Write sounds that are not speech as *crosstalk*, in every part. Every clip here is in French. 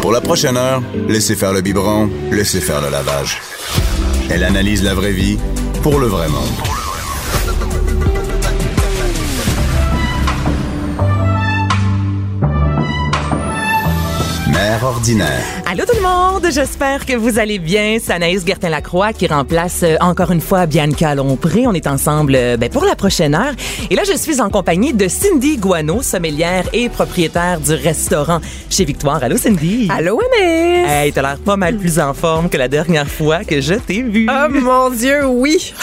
Pour la prochaine heure, laissez faire le biberon, laissez faire le lavage. Elle analyse la vraie vie pour le vrai monde. Mère ordinaire. Allô tout le monde, j'espère que vous allez bien. C'est Anaïs Gertin-Lacroix qui remplace euh, encore une fois Bianca Lompré. On est ensemble euh, ben, pour la prochaine heure. Et là, je suis en compagnie de Cindy Guano, sommelière et propriétaire du restaurant chez Victoire. Allô Cindy? Allô Anaïs. Hey, t'as l'air pas mal plus en forme que la dernière fois que je t'ai vue. Oh mon Dieu, oui.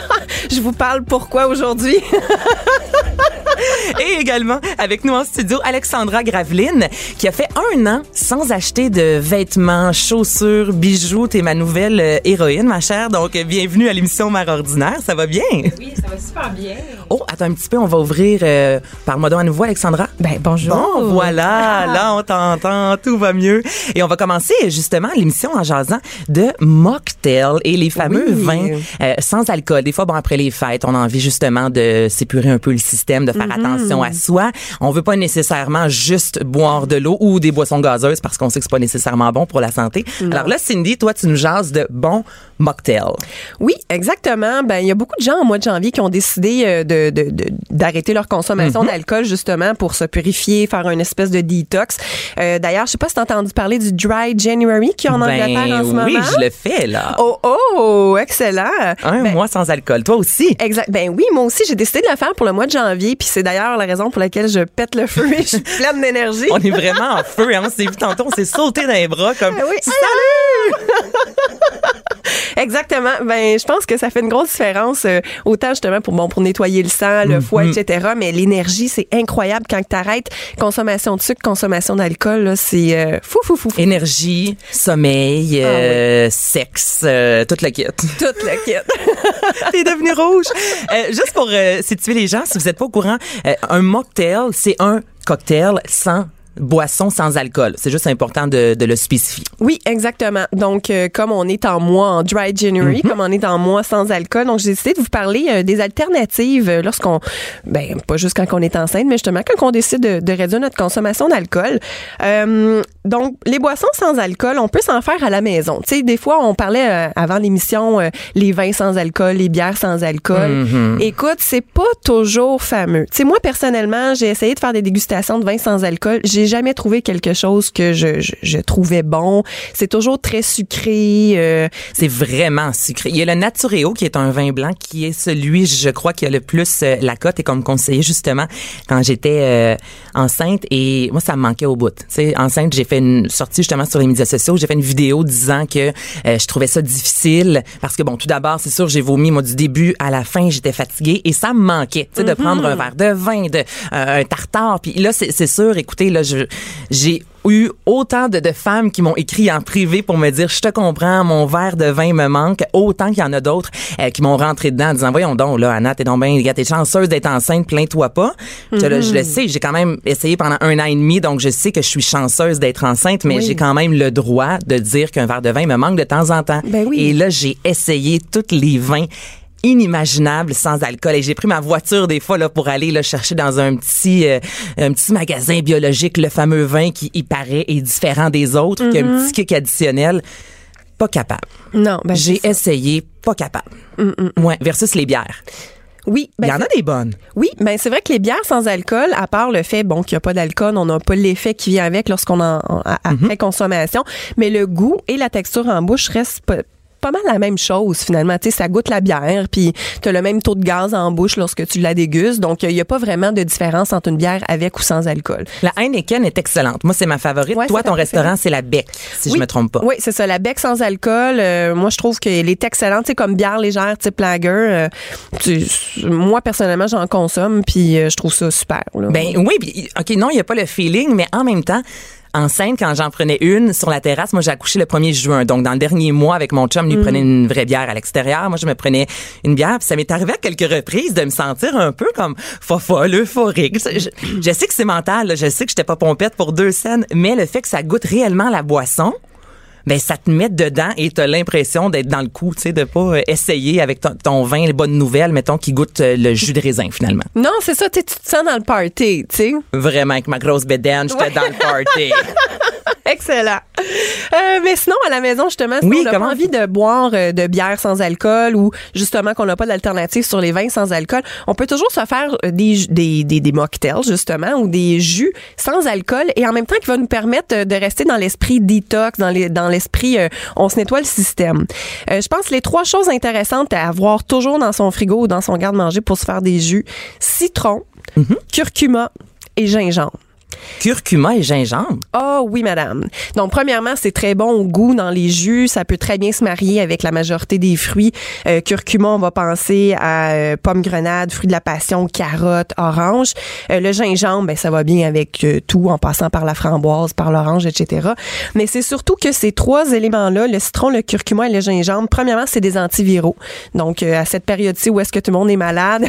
*laughs* je vous parle pourquoi aujourd'hui? *laughs* *laughs* Et également avec nous en studio Alexandra Graveline qui a fait un an sans acheter de vêtements, chaussures, bijoux. T'es ma nouvelle euh, héroïne, ma chère. Donc bienvenue à l'émission Mère ordinaire. Ça va bien? Oui, ça va super bien. Oh, attends un petit peu, on va ouvrir. Euh, Parle-moi donc à nouveau, Alexandra. Ben bonjour. Bon, voilà, là on t'entend, tout va mieux. Et on va commencer justement l'émission en jasant de mocktail et les fameux Oui. vins euh, sans alcool. Des fois, bon après les fêtes, on a envie justement de s'épurer un peu le système, de faire Mm-hmm. attention à soi. On veut pas nécessairement juste boire de l'eau ou des boissons gazeuses parce qu'on sait que c'est pas nécessairement bon pour la santé. Alors là, Cindy, toi, tu nous jases de bons mocktails. Oui, exactement. Ben il y a beaucoup de gens au mois de janvier qui ont décidé euh, de de- de- d'arrêter leur consommation d'alcool justement pour se purifier, faire une espèce de détox. Euh, D'ailleurs, je sais pas si t'as entendu parler du Dry January qui en Angleterre en ce Ben oui, moment. je le fais là. Oh oh, excellent. Un Ben, mois sans alcool. Toi aussi? Exact. Ben oui, moi aussi, j'ai décidé de le faire pour le mois de janvier, puis c'est d'ailleurs la raison pour laquelle je pète le feu et je *laughs* suis pleine d'énergie. On est vraiment en feu. Hein? On s'est vu tantôt, on s'est sauté dans les bras comme Ah oui. Salut! *laughs* Exactement. Ben, je pense que ça fait une grosse différence, euh, autant justement pour bon pour nettoyer le sang, le foie, Mhm. etc. Mais l'énergie, c'est incroyable quand tu arrêtes consommation de sucre, consommation d'alcool. là, C'est euh, fou, fou, fou, fou. Énergie, sommeil, euh, sexe, toute la kit. Toute la kit. *laughs* T'es devenu rouge. Juste pour situer les gens, si vous n'êtes pas au courant, euh, un mocktail, c'est un cocktail sans boisson sans alcool. C'est juste important de, de le spécifier. Oui, exactement. Donc, euh, comme on est en mois en dry January, Mhm. comme on est en mois sans alcool, donc j'ai décidé de vous parler euh, des alternatives euh, lorsqu'on, ben pas juste quand on est enceinte, mais justement quand on décide de, de réduire notre consommation d'alcool. Donc, les boissons sans alcool, on peut s'en faire à la maison. Tu sais, des fois, on parlait euh, avant l'émission euh, les vins sans alcool, les bières sans alcool. Mhm. Écoute, c'est pas toujours fameux. Tu sais, moi personnellement, j'ai essayé de faire des dégustations de vins sans alcool. J'ai jamais trouvé quelque chose que je, je, je trouvais bon. C'est toujours très sucré. euh, C'est vraiment sucré. Il y a le Natureo qui est un vin blanc qui est celui, je crois, qui a le plus euh, la cote et comme conseiller justement quand j'étais euh, enceinte et moi ça me manquait au bout. Tu sais, enceinte, j'ai fait une sortie justement sur les médias sociaux, j'ai fait une vidéo disant que euh, je trouvais ça difficile parce que bon, tout d'abord, c'est sûr, j'ai vomi moi du début à la fin, j'étais fatiguée et ça me manquait, tu sais, de prendre un verre de vin, de euh, un tartare. Puis là, c'est c'est sûr, écoutez, là, je j'ai eu autant de, de femmes qui m'ont écrit en privé pour me dire je te comprends mon verre de vin me manque autant qu'il y en a d'autres euh, qui m'ont rentré dedans en disant voyons donc là Anna t'es donc bien gars, t'es chanceuse d'être enceinte plains-toi pas Je, là, je le sais j'ai quand même essayé pendant un an et demi donc je sais que je suis chanceuse d'être enceinte mais Oui. j'ai quand même le droit de dire qu'un verre de vin me manque de temps en temps Ben oui. et là j'ai essayé tous les vins inimaginable sans alcool. Et j'ai pris ma voiture des fois là pour aller là chercher dans un petit euh, un petit magasin biologique le fameux vin qui il paraît est différent des autres qui a un petit kick additionnel. Pas capable. Non, ben j'ai essayé pas capable. Ouais versus les bières. Oui, il ben y en a des bonnes. Oui, ben c'est vrai que les bières sans alcool, à part le fait bon qu'il n'y a pas d'alcool, on n'a pas l'effet qui vient avec lorsqu'on en en- a- après consommation, mais le goût et la texture en bouche restent pas mal la même chose finalement, tu sais ça goûte la bière puis tu as le même taux de gaz en bouche lorsque tu la dégustes. Donc il n'y a pas vraiment de différence entre une bière avec ou sans alcool. la Heineken est excellente moi c'est ma favorite Ouais, toi ton restaurant c'est la Bec si Oui. je me trompe pas Oui, c'est ça. La bec sans alcool, euh, moi, je trouve qu'elle est excellente. Tu sais, comme bière légère type lager, euh, tu- moi, personnellement, j'en consomme, puis euh, je trouve ça super. là. Ben oui, puis, OK, non, il n'y a pas le feeling, mais en même temps, enceinte, quand j'en prenais une sur la terrasse, moi j'ai accouché le 1er juin. Donc dans le dernier mois avec mon chum, lui Mm. prenait une vraie bière à l'extérieur. Moi je me prenais une bière, puis ça m'est arrivé à quelques reprises de me sentir un peu comme fofolle, euphorique. Je, je sais que c'est mental, là. je sais que j'étais pas pompette pour deux scènes, mais le fait que ça goûte réellement la boisson ben ça te met dedans et t'as l'impression d'être dans le coup, tu sais, de pas euh, essayer avec ton, ton vin les bonnes nouvelles, mettons, qui goûte euh, le jus de raisin finalement. Non, c'est ça, tu te sens dans le party, tu sais. Vraiment, avec ma grosse bédaine, j'étais dans le party. *laughs* Excellent. Euh, mais sinon, à la maison, justement, si Oui, on a comment- pas envie de boire euh, de bière sans alcool ou justement qu'on n'a pas d'alternative sur les vins sans alcool, on peut toujours se faire des, des, des, des mocktails, justement, ou des jus sans alcool et en même temps qui va nous permettre de rester dans l'esprit detox, dans les- dans l'esprit euh, on se nettoie le système. Euh, je pense que les trois choses intéressantes à avoir toujours dans son frigo ou dans son garde-manger pour se faire des jus, citron, Mm-hmm. curcuma et gingembre. Curcuma et gingembre. Oh oui, madame. Donc, premièrement, c'est très bon au goût dans les jus. Ça peut très bien se marier avec la majorité des fruits. Euh, curcuma, on va penser à euh, pomme grenade, fruits de la passion, carotte, orange. Euh, le gingembre, ben, ça va bien avec euh, tout, en passant par la framboise, par l'orange, etc. Mais c'est surtout que ces trois éléments-là, le citron, le curcuma et le gingembre, premièrement, c'est des antiviraux. Donc, euh, à cette période-ci où est-ce que tout le monde est malade,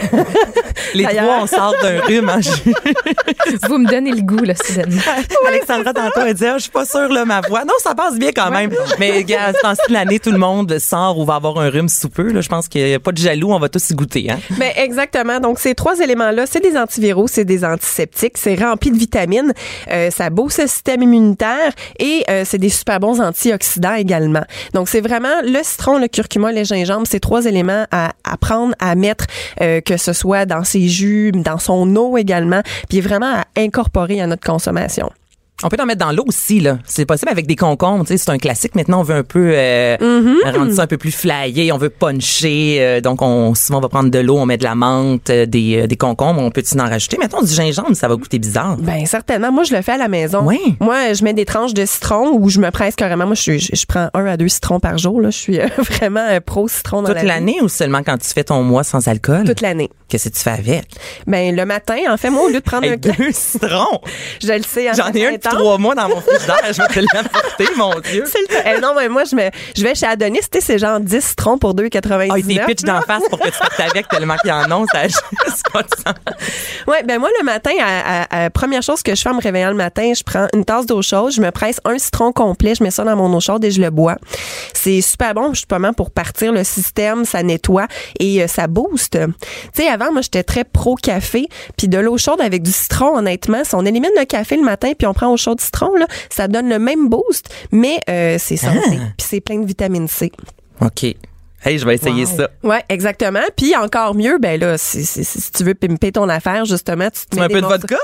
Les D'ailleurs- *laughs* trois, on sort d'un rhume. hein. Je- Vous me donnez le goût, là, soudainement. *laughs* Alexandra, tantôt, elle dit, Ah, je suis pas sûre, là, ma voix. Non, ça passe bien quand même. Mais, *laughs* gars, à ce temps-ci de l'année, tout le monde sort ou va avoir un rhume sous peu. Là. Je pense qu'il n'y a pas de jaloux, on va tous y goûter. Hein? Ben exactement. Donc ces trois éléments-là, c'est des antiviraux, c'est des antiseptiques, c'est rempli de vitamines, euh, ça booste le système immunitaire et euh, c'est des super bons antioxydants également. Donc c'est vraiment le citron, le curcuma, le gingembre, ces trois éléments à, à prendre, à mettre, euh, que ce soit dans ses jus, dans son eau également, puis vraiment à incorporer à notre consommation. On peut en mettre dans l'eau aussi, là. C'est possible avec des concombres. Tu sais, c'est un classique. Maintenant, on veut un peu euh, rendre ça un peu plus flyé. On veut puncher. euh, donc, on, souvent, on va prendre de l'eau, on met de la menthe, euh, des, euh, des concombres. On peut-tu en rajouter? Mettons du gingembre, ça va goûter bizarre. Ben certainement. Moi, je le fais à la maison. Oui. Moi, je mets des tranches de citron ou je me presse carrément. Moi, je, je, je prends un à deux citrons par jour. Là. Je suis *laughs* vraiment euh, pro citron dans Toute l'année ou seulement quand tu fais ton mois sans alcool? Toute l'année. Qu'est-ce que tu fais avec? Ben le matin, en fait, moi, au lieu de prendre un deux *laughs* citrons! je le sais. en J'en ai un trois mois dans mon frigidaire. Je vais te l'apporter, *laughs* mon Dieu. C'est le. Eh non, mais moi, je, me, je vais chez Adonis, tu sais, c'est genre 10 citrons pour 2,99. Ah, il pitch d'en face pour que tu partes avec tellement qu'il y en a. Ça a juste pas de sens. Ouais, ben moi, le matin, à, à- à- première chose que je fais en me réveillant le matin, je prends une tasse d'eau chaude, je me presse un citron complet, je mets ça dans mon eau chaude et je le bois. C'est super bon, justement, pour partir le système, ça nettoie et euh, ça booste. Tu sais, avant, moi, j'étais très pro-café, puis de l'eau chaude avec du citron, honnêtement, si on élimine le café le matin puis on prend eau chaude citron, là, ça donne le même boost, mais euh, c'est santé, puis c'est plein de vitamine C. OK. Hey, je vais essayer Wow. ça. Ouais, exactement. Puis encore mieux, ben là, si, si- si- si tu veux pimper ton affaire, justement, tu te Tu mets mets un des peu de vodka?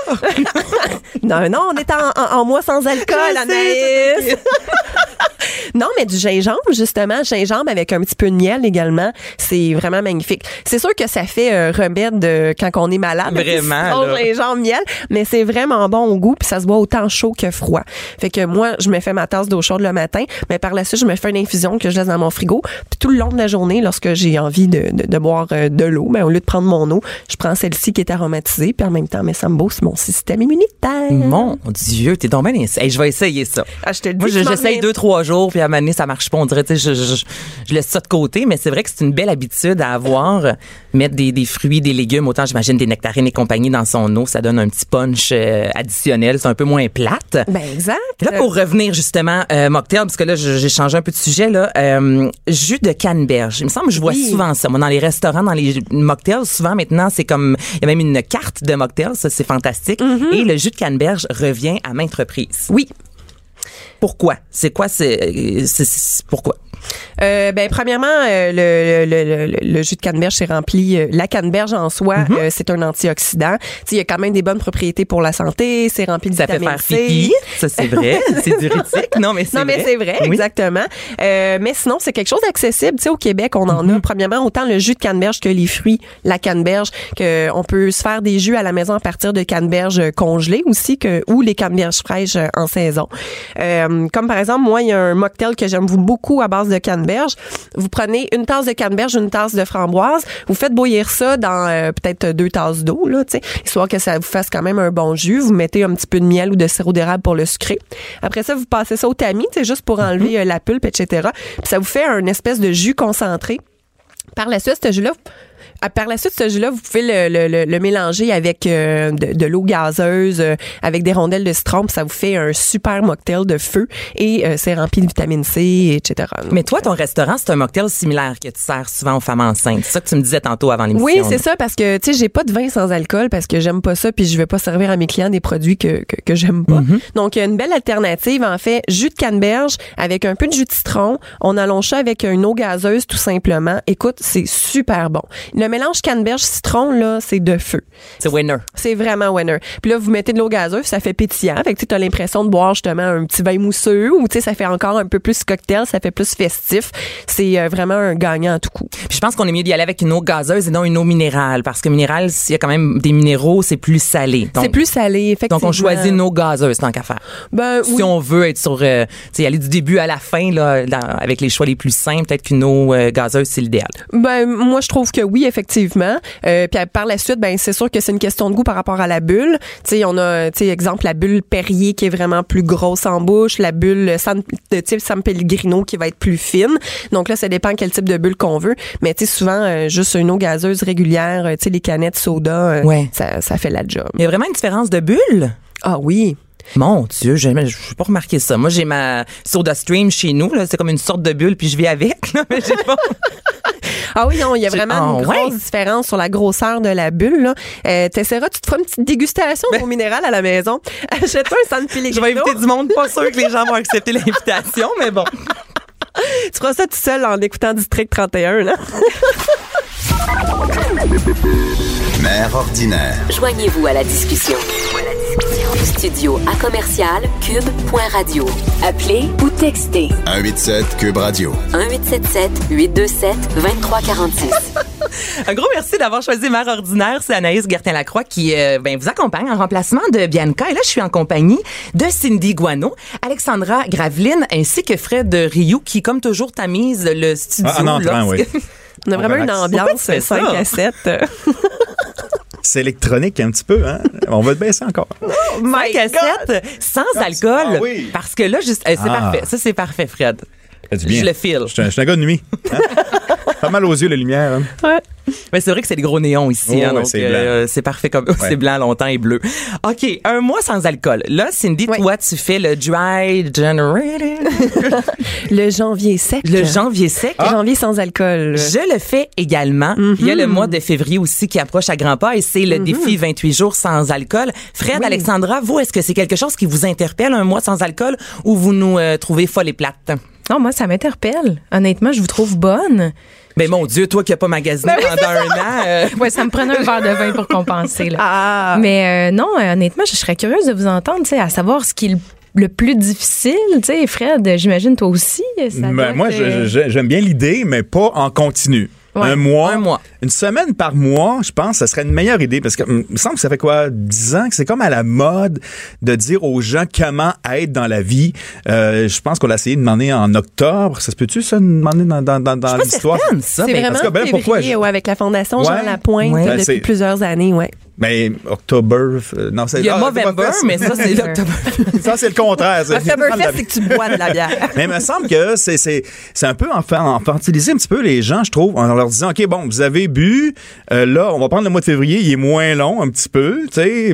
*laughs* Non, non, on est en, en, en mois sans alcool, Je sais, Anaïs. *laughs* non, mais du gingembre, justement, gingembre avec un petit peu de miel également, c'est vraiment magnifique. C'est sûr que ça fait euh, remède euh, quand on est malade. Vraiment, Citron, là. gingembre, miel, mais c'est vraiment bon au goût, puis ça se boit autant chaud que froid. Fait que moi, je me fais ma tasse d'eau chaude le matin, mais par la suite, je me fais une infusion que je laisse dans mon frigo. Puis tout le long de la journée, lorsque j'ai envie de, de, de boire euh, de l'eau, ben, au lieu de prendre mon eau, je prends celle-ci qui est aromatisée, puis en même temps, mais ça me booste mon système immunitaire. Mon Dieu, t'es donc bien Hey, je vais essayer ça. Ah, je te le dis. Moi, j'essaye deux, trois jours, puis à un moment donné, ça marche pas. On dirait, tu sais, je, je, je laisse ça de côté, mais c'est vrai que c'est une belle habitude à avoir. Mettre des, des fruits, des légumes, autant j'imagine des nectarines et compagnie dans son eau, ça donne un petit punch euh, additionnel. C'est un peu moins plate. Ben, exact. Là, pour revenir justement, euh, mocktail, parce que là, j'ai changé un peu de sujet, là, euh, jus de Il me semble que je vois Oui. souvent ça. Moi, dans les restaurants, dans les mocktails, souvent maintenant, c'est comme, il y a même une carte de mocktail, ça, c'est fantastique. Et le jus de canneberge revient à maintes reprises. Oui. Pourquoi? C'est quoi, c'est, c'est- pourquoi? Euh, ben premièrement, euh, le, le, le, le jus de canneberge c'est rempli. euh, la canneberge en soi, euh, c'est un antioxydant. Il y a quand même des bonnes propriétés pour la santé. C'est rempli de Ça fait vitamine faire C. pipi. Ça, c'est vrai. *laughs* c'est diurétique. Non, mais c'est Non, mais vrai. c'est vrai, Oui. exactement. Euh, mais sinon, c'est quelque chose d'accessible. Tu sais, au Québec, on en a premièrement autant le jus de canneberge que les fruits, la canneberge, que on peut se faire des jus à la maison à partir de canneberges euh, congelées aussi, que ou les canneberges fraîches en saison. Euh, comme par exemple, moi, il y a un mocktail que j'aime beaucoup à base de canneberge. Vous prenez une tasse de canneberge, une tasse de framboise, vous faites bouillir ça dans euh, peut-être deux tasses d'eau, là, tu sais, histoire que ça vous fasse quand même un bon jus. Vous mettez un petit peu de miel ou de sirop d'érable pour le sucrer. Après ça, vous passez ça au tamis, c'est juste pour enlever Mhm. euh, la pulpe, etc. Puis ça vous fait un espèce de jus concentré. Par la suite, ce jus-là, À- Par la suite, ce jus-là, vous pouvez le, le- le- le mélanger avec euh, de, de l'eau gazeuse, euh, avec des rondelles de citron, puis ça vous fait un super mocktail de feu et euh, c'est rempli de vitamine C, etc. Mais toi, ton restaurant, c'est un mocktail similaire que tu sers souvent aux femmes enceintes. C'est ça que tu me disais tantôt avant l'émission. Oui, c'est ça, parce que, tu sais, j'ai pas de vin sans alcool parce que j'aime pas ça, puis je vais pas servir à mes clients des produits que, que, que j'aime pas. Mm-hmm. Donc, il y a une belle alternative, en fait, jus de canneberge avec un peu de jus de citron. On allonge ça avec une eau gazeuse, tout simplement. Écoute, c'est super bon. Le mélange canneberge-citron, là, c'est de feu. C'est winner. C'est vraiment winner. Puis là, vous mettez de l'eau gazeuse, ça fait pétillant. Fait que tu as l'impression de boire justement un petit vin mousseux ou tu sais, ça fait encore un peu plus cocktail, ça fait plus festif. C'est euh, vraiment un gagnant à tout coup. Puis je pense qu'on est mieux d'y aller avec une eau gazeuse et non une eau minérale parce que minérale, s'il y a quand même des minéraux, c'est plus salé. C'est plus salé, effectivement. donc on choisit une eau gazeuse tant qu'à faire. Ben, Si oui. on veut être sur, euh, tu sais, aller du début à la fin là, dans- avec les choix les plus simples, peut-être qu'une eau euh, gazeuse c'est l'idéal. Ben moi je trouve que oui effectivement. Euh, puis par la suite ben c'est sûr que c'est une question de goût par rapport à la bulle. Tu sais on a tu sais exemple la bulle Perrier qui est vraiment plus grosse en bouche, la bulle San, de type San Pellegrino qui va être plus fine. Donc là ça dépend quel type de bulle qu'on veut, mais tu sais souvent euh, juste une eau gazeuse régulière, euh, tu sais les canettes soda euh, Ouais. ça ça fait la job. Il y a vraiment une différence de bulle? Ah oui. Mon Dieu, je n'ai pas remarqué ça. Moi, j'ai ma Soda Stream chez nous. là. C'est comme une sorte de bulle, puis je vis avec. là, mais j'ai pas... *laughs* Ah oui, non, il y a vraiment une ah, ouais. grosse différence sur la grosseur de la bulle. Là. Euh, T'essaieras, tu te feras une petite dégustation au minéral à la maison. *laughs* Achète-toi un San Pellegrino. je vais inviter du monde. Pas sûr que les gens vont accepter l'invitation, mais bon. *laughs* Tu feras ça tout seul en écoutant District 31. Là. Mère ordinaire. Joignez-vous à la discussion. Studio à commercial cube.radio. Appelez ou textez 187 Cube Radio. 1877 827 2346. Un gros merci d'avoir choisi Mère Ordinaire. C'est Anaïs Gertin-Lacroix qui euh, ben, vous accompagne en remplacement de Bianca. Et là, je suis en compagnie de Cindy Guano, Alexandra Graveline ainsi que Fred Rioux qui, comme toujours, tamise le studio. Ah, en entrant, lorsque- oui. *laughs* On a On vraiment une ambiance tu fais 5 ça? à 7. *laughs* C'est électronique un petit peu, hein? On va le baisser encore. *laughs* Cinq à sept, sans alcool. Ah oui. Parce que là, juste, euh, c'est Ah. parfait. Ça, c'est parfait, Fred. Je le file. Je suis un, je suis un gars de nuit. hein? *laughs* Pas mal aux yeux, la lumière. hein? Ouais. Mais c'est vrai que c'est des gros néons ici. Oh, hein, ouais, donc, c'est euh, c'est parfait comme *laughs* c'est blanc longtemps et bleu. OK, un mois sans alcool. Là, Cindy, Oui. toi, tu fais le dry January. *laughs* Le janvier sec. le janvier sec. Le janvier sans alcool. Je le fais également. Il y a le mois de février aussi qui approche à grands pas et c'est le défi 28 jours sans alcool. Fred, Alexandra, vous, est-ce que c'est quelque chose qui vous interpelle, un mois sans alcool, ou vous nous euh, trouvez folle et plate? Non, moi, ça m'interpelle. Honnêtement, je vous trouve bonne. Mais mon Dieu, toi qui n'as pas magasiné pendant un an. euh, Ouais, ça me prenait un verre de vin pour compenser. Là. Ah. Mais euh, non, honnêtement, je serais curieuse de vous entendre, tu sais, à savoir ce qui est le, le plus difficile. Tu sais, Fred, j'imagine toi aussi. Ça Ben, moi, être, euh, j'aime bien l'idée, mais pas en continu. Ouais, un mois? un mois. Une semaine par mois, je pense, ça serait une meilleure idée parce que hum, il me semble que ça fait quoi, 10 ans que c'est comme à la mode de dire aux gens comment être dans la vie. Euh, je pense qu'on l'a essayé de demander en octobre. Ça se peut-tu, ça, de demander dans, dans, dans, dans l'histoire? C'est mais- vraiment parce que, ben, février, pourquoi je- ouais, avec la fondation Jean Ouais. Lapointe Ouais. Ben, depuis plusieurs années, ouais. Mais octobre, euh, non, c'est Il y a ah, Movember, mais ça, c'est *laughs* l'octobre. ça c'est le contraire. Oktoberfest, c'est que tu bois de la bière. *laughs* Mais il me semble que c'est c'est c'est un peu enfant enfantiliser un petit peu les gens, je trouve, en leur disant OK, bon, vous avez bu, euh, là, on va prendre le mois de février, il est moins long un petit peu, tu sais,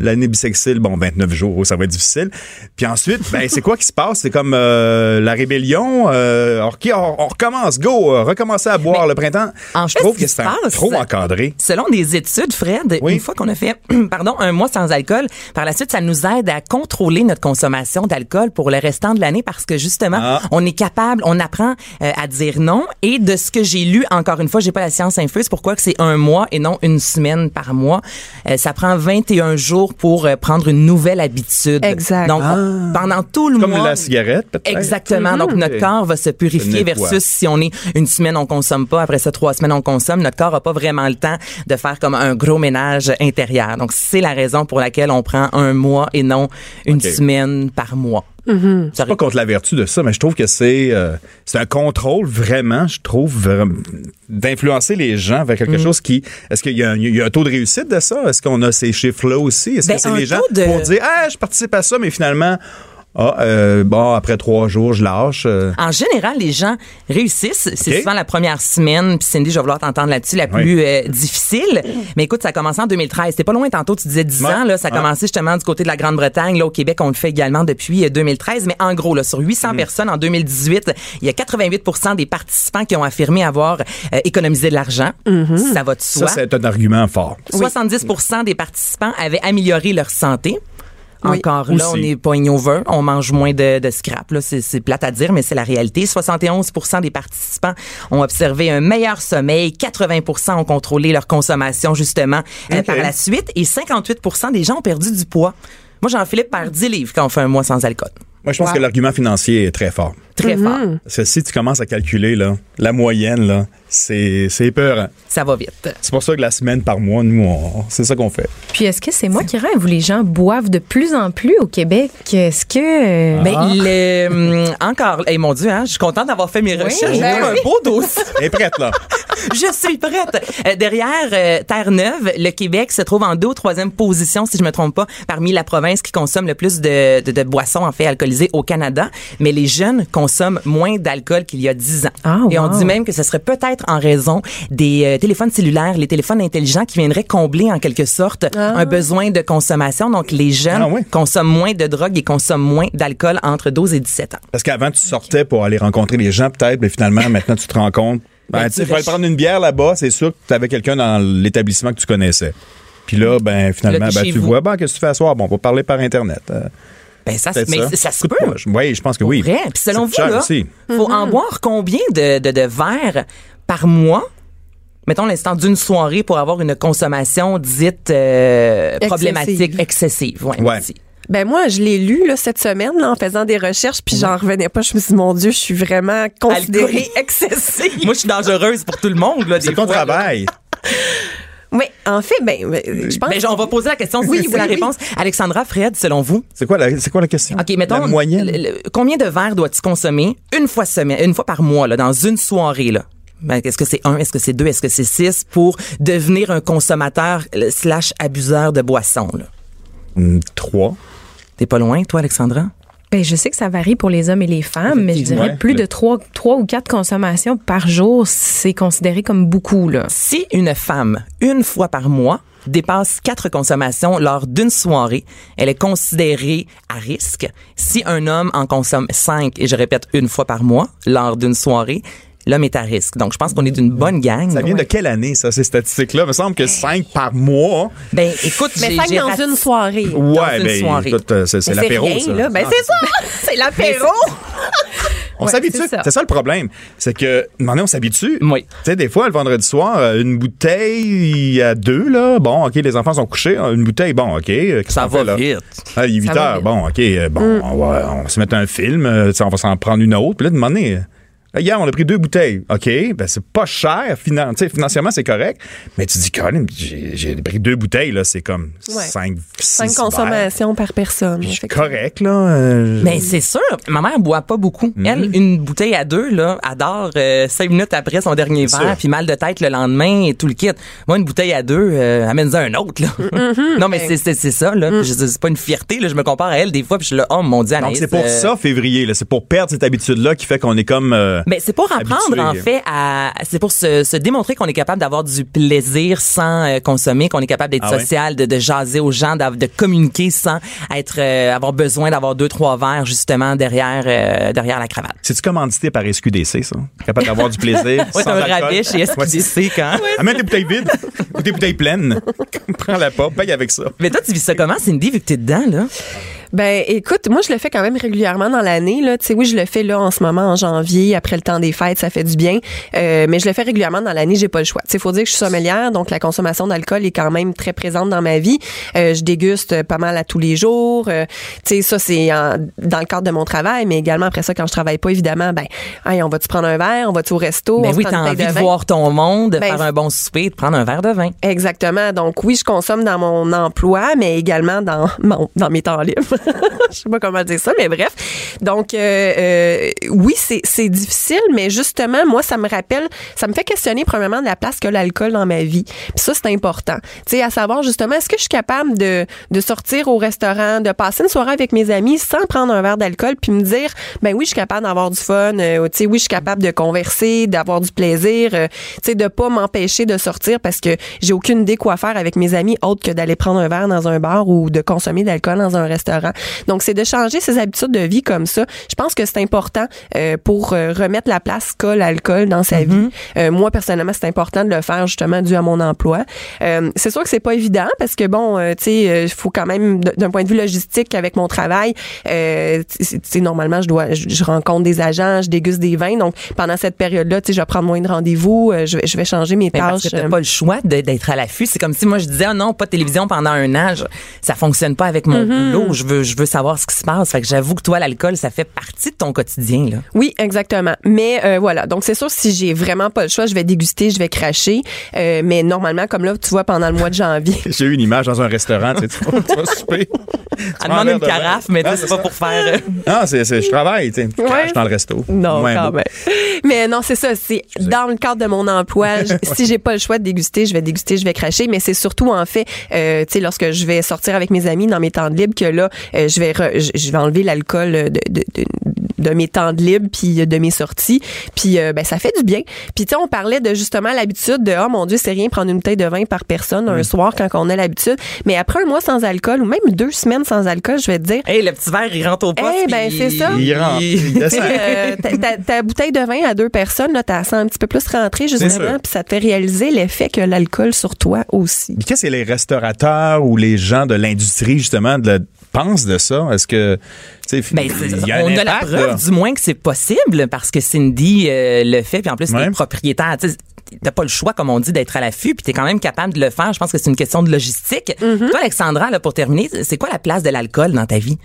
l'année bisexuelle, bon, 29 jours, ça va être difficile. Puis ensuite, ben c'est quoi qui se passe? C'est comme euh, la rébellion, euh, OK, on, on recommence, go, recommencer à boire le printemps. en je trouve que c'est trop encadré. Selon des études, Fred, Oui. Une fois qu'on a fait, *clears throat* pardon, un mois sans alcool, par la suite, ça nous aide à contrôler notre consommation d'alcool pour le restant de l'année parce que justement, Ah. on est capable, on apprend euh, à dire non. Et de ce que j'ai lu, encore une fois, j'ai pas la science infuse, pourquoi que c'est un mois et non une semaine par mois. Euh, ça prend 21 jours pour euh, prendre une nouvelle habitude. Exact. Donc, on- pendant tout le Comme mois. la cigarette, peut-être. Exactement. Donc, notre Ok. corps va se purifier versus si on est une semaine, on consomme pas. Après ça, trois semaines, on consomme. Notre corps a pas vraiment le temps de faire comme un gros ménage intérieur. Donc, c'est la raison pour laquelle on prend un mois et non une semaine par mois. Je suis aurait- pas contre la vertu de ça, mais je trouve que c'est euh, c'est un contrôle vraiment, je trouve, d'influencer les gens vers Mm. quelque chose qui. Est-ce qu'il y, a un- il y a un taux de réussite de ça? Est-ce qu'on a ces chiffres-là aussi? Est-ce Ben, que c'est un les gens de- pour dire Ah, je participe à ça, mais finalement. Ah, euh, bon, après trois jours, je lâche. euh. En général, les gens réussissent. C'est souvent la première semaine, puis Cindy, je vais vouloir t'entendre là-dessus, la plus euh, difficile. Mais écoute, ça a commencé en 2013. C'était pas loin tantôt, tu disais 10 Ouais. ans. Là, ça a Ouais. commencé justement du côté de la Grande-Bretagne. Là, au Québec, on le fait également depuis euh, 2013. Mais en gros, là, sur Mm. 800 personnes en 2018, il y a 88% des participants qui ont affirmé avoir euh, économisé de l'argent. Ça va de Ça, soi. c'est un argument fort. 70% des participants avaient amélioré leur santé. Oui. Encore là, Aussi. on est pas over, on mange moins de, de scrap. Là, c'est, c'est plate à dire, mais c'est la réalité. 71 des participants ont observé un meilleur sommeil. 80% ont contrôlé leur consommation justement euh, par la suite, et 58% des gens ont perdu du poids. Moi, Jean-Philippe perd 10 livres quand on fait un mois sans alcool. Moi, je pense que l'argument financier est très fort. Très Mm-hmm. fort. Parce que si tu commences à calculer là, la moyenne, là, c'est, c'est épeurant. Ça va vite. C'est pour ça que la semaine par mois, nous, on- c'est ça qu'on fait. Puis est-ce que c'est moi qui rêve ou les gens boivent de plus en plus au Québec? Est-ce que... euh, Ben, le, hum, encore, et mon Dieu, hein, je suis contente d'avoir fait mes recherches. J'ai ben un oui. beau dossier. Elle est prête, là. *laughs* Je suis prête. Euh, derrière euh, Terre-Neuve, le Québec se trouve en deux ou troisième position, si je me trompe pas, parmi la province qui consomme le plus de, de, de boissons en fait alcoolisées au Canada. Mais les jeunes consomment moins d'alcool qu'il y a dix ans. Ah, Et on dit même que ce serait peut-être en raison des euh, téléphones cellulaires, les téléphones intelligents qui viendraient combler en quelque sorte un besoin de consommation. Donc les jeunes Ah oui. consomment moins de drogue et consomment moins d'alcool entre 12 et 17 ans. Parce qu'avant, tu sortais pour aller rencontrer les gens, peut-être, mais finalement, maintenant, tu te rends compte. Ben, Ben, tu restes- prendre une bière là-bas, c'est sûr que tu avais quelqu'un dans l'établissement que tu connaissais. Puis là, ben, finalement, Là, ben, tu vous. vois, ben, qu'est-ce que tu fais à soir? Bon, on va parler par Internet. Euh, Ben ça, mais ça, se peut. Oui, je pense que oui. Vrai. Puis selon vous, là, aussi. faut en boire combien de, de, de verres par mois? Mettons l'instant d'une soirée pour avoir une consommation dite euh, Excessive. problématique, excessive. Ouais, Ouais. Ben moi, je l'ai lu là, cette semaine là, en faisant des recherches, puis j'en revenais pas. Je me suis dit, mon Dieu, je suis vraiment considérée *laughs* excessive. Moi, je suis dangereuse pour tout le monde. là, C'est ton là. travail. *laughs* Oui, en fait, ben, ben, je pense. Ben, on va poser la question, Oui, c'est oui, la oui. réponse. Alexandra, Fred, selon vous? C'est quoi, la, c'est quoi la question? OK, mettons, La moyenne? le- le- combien de verres dois-tu consommer une fois semaine, une fois par mois, là, dans une soirée, là? Ben, est-ce que c'est un, est-ce que c'est deux, est-ce que c'est six pour devenir un consommateur slash abuseur de boissons, là? Hum, Trois. T'es pas loin, toi, Alexandra? Ben, je sais que ça varie pour les hommes et les femmes, mais je dirais plus de trois, trois ou quatre consommations par jour, c'est considéré comme beaucoup, là. Si une femme, une fois par mois, dépasse quatre consommations lors d'une soirée, elle est considérée à risque. Si un homme en consomme cinq, et je répète, une fois par mois, lors d'une soirée, l'homme est à risque. Donc, je pense qu'on est d'une bonne gang. Ça vient Ouais. de quelle année, ça, ces statistiques-là? Il me semble que cinq par mois. Ben, écoute, mais j'ai- cinq j'ai dans rat- une soirée. Ouais, une ben, soirée. écoute, euh, c'est, l'apéro, rien, ça. là. Ben, c'est ça. *laughs* C'est l'apéro. On Ouais, s'habitue. c'est ça. C'est ça le problème. C'est que, maintenant, on s'habitue. Oui. Tu sais, des fois, le vendredi soir, euh, une bouteille à deux, là. Bon, OK, les enfants sont couchés. hein, Une bouteille, bon, OK. euh, Ça fait, va là? vite. Ah, il est 8 Ça va heures. Bon, OK. euh, Bon, on, va, on va se mettre un film. euh, tu sais, on va s'en prendre une autre. Puis là, de Hier, on a pris deux bouteilles. OK, ben c'est pas cher. Finan financièrement, c'est correct. Mais tu dis, Colin, j'ai j'ai pris deux bouteilles, là. C'est comme Ouais. cinq, six Cinq verres. consommations par personne. Puis je suis effectivement. correct, là. euh, Mais c'est sûr, ma mère boit pas beaucoup. Mhm. Elle, une bouteille à deux, là, adore euh, cinq minutes après son dernier C'est verre, puis mal de tête le lendemain et tout le kit. Moi, une bouteille à deux, euh, amène-en un autre, là. Mhm. non, mais c'est, c'est, c'est ça, là. Je- C'est pas une fierté, là. Je me compare à elle des fois, puis je suis là, oh mon Dieu, Donc, c'est pour euh, ça, février, là. C'est pour perdre cette habitude-là qui fait qu'on est comme. Euh, Mais c'est pour apprendre habitué. en fait à c'est pour se, se démontrer qu'on est capable d'avoir du plaisir sans euh, consommer, qu'on est capable d'être Ah ouais? social, de, de jaser aux gens, de communiquer sans être euh, avoir besoin d'avoir deux trois verres justement derrière derrière la cravate. C'est-tu commandité par SQDC, ça? Capable d'avoir du plaisir. *laughs* Ouais, sans alcool? rabais chez Ouais, c'est- SQDC quand? Amène des bouteilles vides ou des bouteilles pleines. *laughs* Prends la pas, paye avec ça. Mais toi tu vis ça comment Cindy vu que t'es dedans là? Ben, écoute, moi, je le fais quand même régulièrement dans l'année. Là, tu sais, oui, je le fais là en ce moment en janvier, après le temps des fêtes, ça fait du bien. Euh, mais je le fais régulièrement dans l'année, j'ai pas le choix. Tu sais, faut dire que je suis sommelière, donc la consommation d'alcool est quand même très présente dans ma vie. Euh, je déguste pas mal à tous les jours. Euh, tu sais, ça c'est en- dans le cadre de mon travail, mais également après ça, quand je travaille pas, évidemment, ben, hey, on va-tu prendre un verre, on va-tu au resto, Ben on oui, t'as envie de voir ton monde, de Ben, faire un bon souper, de prendre un verre de vin. Exactement. Donc oui, je consomme dans mon emploi, mais également dans mon, dans mes temps libres. *laughs* je sais pas comment dire ça, mais bref. Donc, euh, euh, oui, c'est difficile, mais justement, moi, ça me rappelle, ça me fait questionner premièrement de la place que l'alcool dans ma vie. Puis ça, c'est important. Tu sais, à savoir justement, est-ce que je suis capable de, de sortir au restaurant, de passer une soirée avec mes amis sans prendre un verre d'alcool, puis me dire, ben oui, je suis capable d'avoir du fun, euh, tu sais, oui, je suis capable de converser, d'avoir du plaisir, euh, tu sais, de pas m'empêcher de sortir parce que j'ai aucune idée quoi faire avec mes amis autre que d'aller prendre un verre dans un bar ou de consommer de l'alcool dans un restaurant. Donc, c'est de changer ses habitudes de vie comme ça. Je pense que c'est important euh, pour euh, remettre la place qu'a l'alcool dans sa vie. Euh, moi, personnellement, c'est important de le faire justement dû à mon emploi. Euh, c'est sûr que c'est pas évident parce que bon, euh, tu sais, il faut quand même d'un point de vue logistique avec mon travail, euh, tu sais, normalement, je dois, je, je rencontre des agents, je déguste des vins. Donc, pendant cette période-là, tu sais, je vais prendre moins de rendez-vous, euh, je, vais- je vais changer mes Mais parce tâches. que euh, pas le choix d'être à l'affût. C'est comme si moi je disais ah non, pas de télévision pendant un an. Je- ça fonctionne pas avec mon Mm-hmm. boulot. Je veux, je veux savoir ce qui se passe. Fait que j'avoue que toi, l'alcool, ça fait partie de ton quotidien là. Oui, exactement. Mais euh, voilà, donc c'est sûr si j'ai vraiment pas le choix, je vais déguster, je vais cracher. Euh, mais normalement, comme là, tu vois, pendant le mois de janvier. *laughs* J'ai eu une image dans un restaurant, tu sais, tu vas, tu vas souper. Elle demande une carafe, mais tu Ah, sais, c'est pas pour faire. euh, Non, c'est, c'est- je travaille, tu sais. Je Ouais. dans le resto. Non, Moins quand beau. même. Mais non, c'est ça. C'est dans le cadre de mon emploi. je- *laughs* si j'ai pas le choix de déguster, je vais déguster, je vais cracher. Mais c'est surtout en fait, euh, tu sais, lorsque je vais sortir avec mes amis dans mes temps de libre, que là, euh, je vais, re- je, vais enlever l'alcool de, de, de, de mes temps de libre puis de mes sorties. Puis euh, ben ça fait du bien. Puis tu sais, on parlait de justement l'habitude de oh mon Dieu, c'est rien prendre une bouteille de vin par personne un soir quand on a l'habitude. Mais après un mois sans alcool ou même deux semaines sans alcool, je vais te dire. Hey, le petit verre, il rentre au poste. Eh, ben, c'est ça. Il rentre, *laughs* il euh, ta, ta- bouteille de vin à deux personnes, là, t'as sens un petit peu plus rentrer sûr. justement, puis ça te fait réaliser l'effet que l'alcool sur toi aussi. Qu'est-ce que les restaurateurs ou les gens de l'industrie, justement, de, pensent de ça? Est-ce que, tu sais, Ben, y a on a la preuve là? du moins que c'est possible parce que Cindy euh, le fait puis en plus Ouais. t'es propriétaire t'as pas le choix comme on dit d'être à l'affût puis t'es quand même capable de le faire je pense que c'est une question de logistique Mm-hmm. toi Alexandra là pour terminer c'est quoi la place de l'alcool dans ta vie?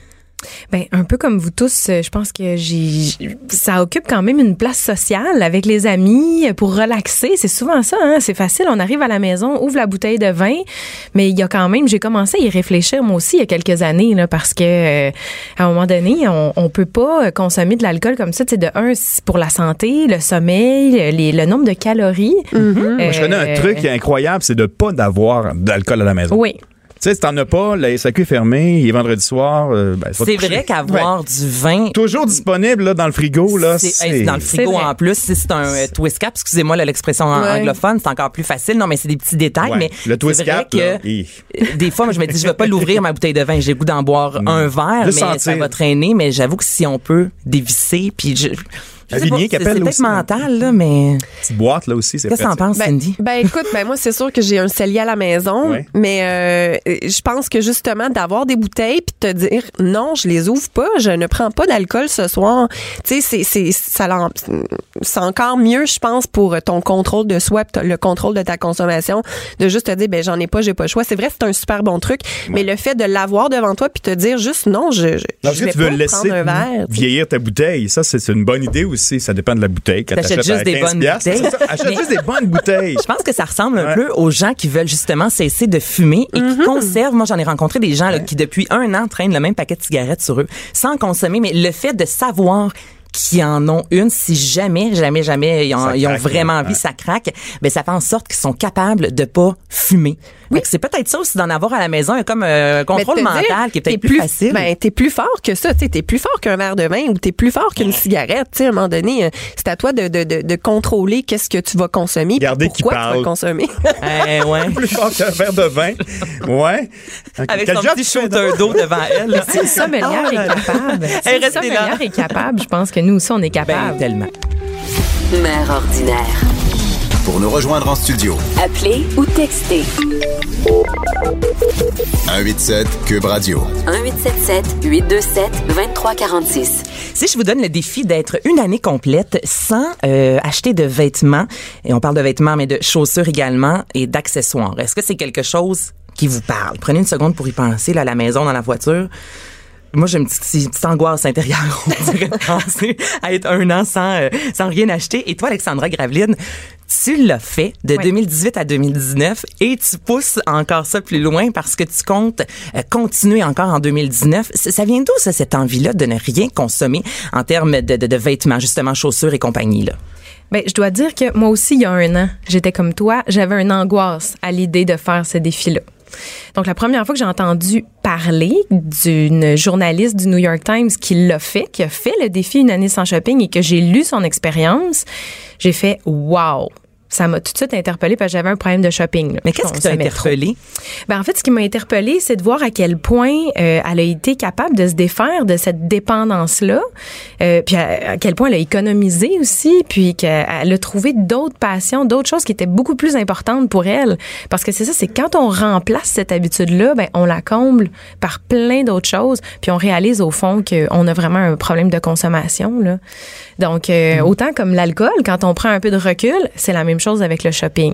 Ben un peu comme vous tous, euh, je pense que j'ai ça occupe quand même une place sociale avec les amis euh, pour relaxer. C'est souvent ça, hein? c'est facile. On arrive à la maison, ouvre la bouteille de vin, mais il y a quand même, j'ai commencé à y réfléchir moi aussi il y a quelques années là, parce que euh, à un moment donné, on, on peut pas consommer de l'alcool comme ça. Sais, de un, c'est pour la santé, le sommeil, les- le nombre de calories. Moi, je connais un truc qui est incroyable, c'est de pas d'avoir d'alcool à la maison. Oui. Tu sais, si t'en as pas, la SAQ est fermée, il est vendredi soir, euh, ben, c'est vrai qu'avoir du vin Toujours disponible là, dans le frigo, là. c'est dans le frigo en plus si c'est un euh, twist cap excusez-moi l'expression Ouais. anglophone c'est encore plus facile non mais c'est des petits détails Ouais. mais Le twist cap, là, hi. des fois, moi, je me dis, je vais pas l'ouvrir, ma bouteille de vin. J'ai le goût d'en boire un verre, Le mais ça va traîner. Mais j'avoue que si on peut dévisser, puis je, Vignier qui c'est appelle c'est peut-être aussi. mental, là, mais Petite boîte, là aussi, c'est qu'est-ce que t'en penses, Cindy? Ben écoute, ben moi c'est sûr que j'ai un cellier à la maison, Ouais. mais euh, je pense que justement d'avoir des bouteilles puis te dire non, je les ouvre pas, je ne prends pas d'alcool ce soir. Tu sais, c'est c'est ça c'est encore mieux, je pense, pour ton contrôle de soi, le contrôle de ta consommation, de juste te dire ben j'en ai pas, j'ai pas le choix. C'est vrai, c'est un super bon truc, mais le fait de l'avoir devant toi puis te dire juste non, je je, Non, je que vais tu veux pas laisser prendre un verre. vieillir ta bouteille. Ça, c'est c'est une bonne idée aussi. Ça dépend de la bouteille. Quand T'achètes t'achètes juste des 15 bonnes piastres, bouteilles. *laughs* c'est ça. Achète Mais- juste des bonnes bouteilles. Je pense que ça ressemble un Ouais. peu aux gens qui veulent justement cesser de fumer et Mm-hmm. qui conservent. Moi, j'en ai rencontré des gens là, qui, depuis un an, traînent le même paquet de cigarettes sur eux sans consommer. Mais le fait de savoir qui en ont une, si jamais, jamais, jamais ils ont, ils vraiment ouais. envie, ça craque, ben ça fait en sorte qu'ils sont capables de pas fumer. Que C'est peut-être ça aussi d'en avoir à la maison, comme euh, un contrôle Mais te mental dire, qui est peut-être plus, facile. Ben, t'es plus fort que ça, tu sais, t'es plus fort qu'un verre de vin ou t'es plus fort qu'une cigarette, tu sais, à un moment donné, euh, c'est à toi de, de, de, de contrôler qu'est-ce que tu vas consommer, Regardez qui pourquoi tu parle. vas consommer. *laughs* *laughs* Eh, ouais. Plus fort qu'un verre de vin. Ouais. Avec Quel son petit *laughs* d'eau devant elle. Si le sommelière est capable. Si le sommelière est capable, je pense que nous aussi, on est Ben, capable. tellement. Mère ordinaire. Pour nous rejoindre en studio, Appelez ou textez 187 Cube Radio. 1877 827 2346. Si je vous donne le défi d'être une année complète sans euh, acheter de vêtements, et on parle de vêtements, mais de chaussures également et d'accessoires, est-ce que c'est quelque chose qui vous parle? Prenez une seconde pour y penser, là, à la maison, dans la voiture. Moi, j'ai une petite, une petite angoisse intérieure, on dirait, de penser à être un an sans, euh, sans rien acheter. Et toi, Alexandra Graveline, tu l'as fait de Oui. 2018 à 2019 et tu pousses encore ça plus loin parce que tu comptes euh, continuer encore en 2019. Ça ça vient d'où, ça, cette envie-là de ne rien consommer en termes de, de, de vêtements, justement, chaussures et compagnie, là? Ben, je dois dire que moi aussi, il y a un an, j'étais comme toi, j'avais une angoisse à l'idée de faire ce défi-là. Donc, la première fois que j'ai entendu parler d'une journaliste du New York Times qui l'a fait, qui a fait le défi une année sans shopping et que j'ai lu son expérience, j'ai fait wow. Ça m'a tout de suite interpellée parce que j'avais un problème de shopping. là. Mais qu'est-ce qui t'a consommais trop. interpellé? Ben, en fait, ce qui m'a interpellée, c'est de voir à quel point euh, elle a été capable de se défaire de cette dépendance-là, euh, puis à, à quel point elle a économisé aussi, puis qu'elle a trouvé d'autres passions, d'autres choses qui étaient beaucoup plus importantes pour elle. Parce que c'est ça, c'est quand on remplace cette habitude-là, ben on la comble par plein d'autres choses, puis on réalise au fond qu'on a vraiment un problème de consommation. Là. Donc, euh, autant comme l'alcool, quand on prend un peu de recul, c'est la même chose avec le shopping.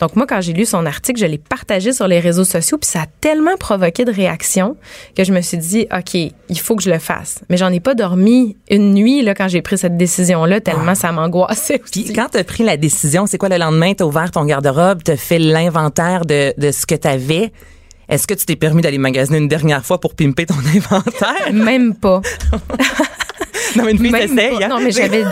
Donc moi, quand j'ai lu son article, je l'ai partagé sur les réseaux sociaux, puis ça a tellement provoqué de réactions que je me suis dit, OK, il faut que je le fasse. Mais j'en ai pas dormi une nuit là quand j'ai pris cette décision-là, tellement ça m'angoissait aussi. Puis quand tu as pris la décision, c'est quoi le lendemain? Tu as ouvert ton garde-robe, tu as fait l'inventaire de, de ce que tu avais. Est-ce que tu t'es permis d'aller magasiner une dernière fois pour pimper ton *laughs* inventaire? Même pas. *laughs* non, mais une fille pas. hein? Non, mais j'avais.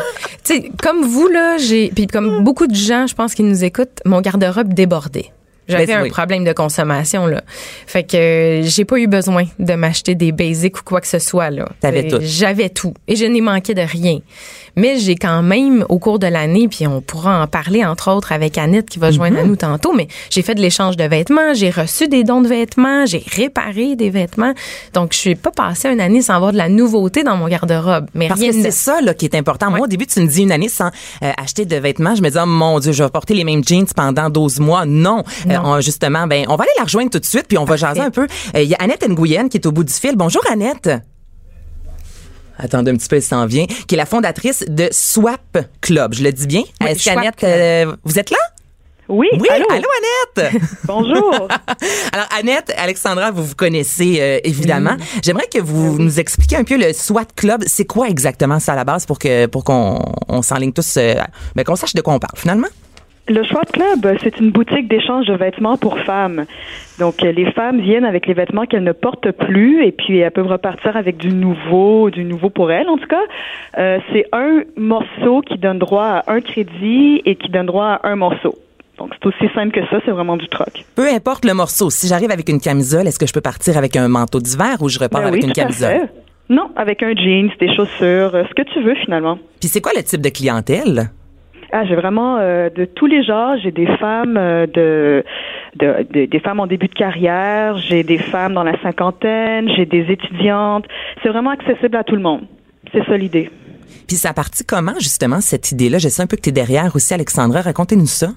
Tu sais, comme vous, là, j'ai. Puis comme beaucoup de gens, je pense, qui nous écoutent, mon garde-robe débordait. J'avais Ben, un oui. problème de consommation, là. Fait que euh, j'ai pas eu besoin de m'acheter des basics ou quoi que ce soit, là. T'avais Euh, tout. J'avais tout. Et je n'ai manqué de rien. Mais j'ai quand même, au cours de l'année, puis on pourra en parler, entre autres, avec Annette qui va joindre à nous tantôt, mais j'ai fait de l'échange de vêtements, j'ai reçu des dons de vêtements, j'ai réparé des vêtements. Donc, je suis pas passée une année sans avoir de la nouveauté dans mon garde-robe. Mais Parce rien que c'est ça là, qui est important. Moi, au début, tu me dis une année sans euh, acheter de vêtements. Je me dis, oh mon Dieu, je vais porter les mêmes jeans pendant 12 mois. Non. Euh, Non. justement, ben, on va aller la rejoindre tout de suite, puis on va jaser un peu. Euh, Il y a Annette Nguyen qui est au bout du fil. Bonjour, Annette. Attendez un petit peu, elle s'en vient. Qui est la fondatrice de Swap Club. Je le dis bien? Oui, Est-ce Swap qu'Annette, Club. euh, vous êtes là? Oui, Oui, allô? Annette? *laughs* Bonjour. *laughs* Alors, Annette, Alexandra, vous vous connaissez euh, évidemment. Mm. J'aimerais que vous nous expliquiez un peu le SWAT Club. C'est quoi exactement ça à la base pour que pour qu'on on s'enligne tous, euh, ben, qu'on sache de quoi on parle finalement? Le Schwab Club, c'est une boutique d'échange de vêtements pour femmes. Donc, euh, les femmes viennent avec les vêtements qu'elles ne portent plus et puis elles peuvent repartir avec du nouveau, du nouveau pour elles, en tout cas. Euh, c'est un morceau qui donne droit à un crédit et qui donne droit à un morceau. Donc, c'est aussi simple que ça, c'est vraiment du troc. Peu importe le morceau. Si j'arrive avec une camisole, est-ce que je peux partir avec un manteau d'hiver ou je repars Ben avec oui, une camisole? fait. Non, avec un jeans, des chaussures, euh, ce que tu veux finalement. Puis c'est quoi le type de clientèle? Ah, j'ai vraiment euh, de tous les genres. J'ai des femmes euh, de, de, de- des femmes en début de carrière. J'ai des femmes dans la cinquantaine. J'ai des étudiantes. C'est vraiment accessible à tout le monde. C'est ça l'idée. Puis ça a parti comment justement cette idée-là? Je sais un peu que tu es derrière aussi, Alexandra. Racontez-nous ça.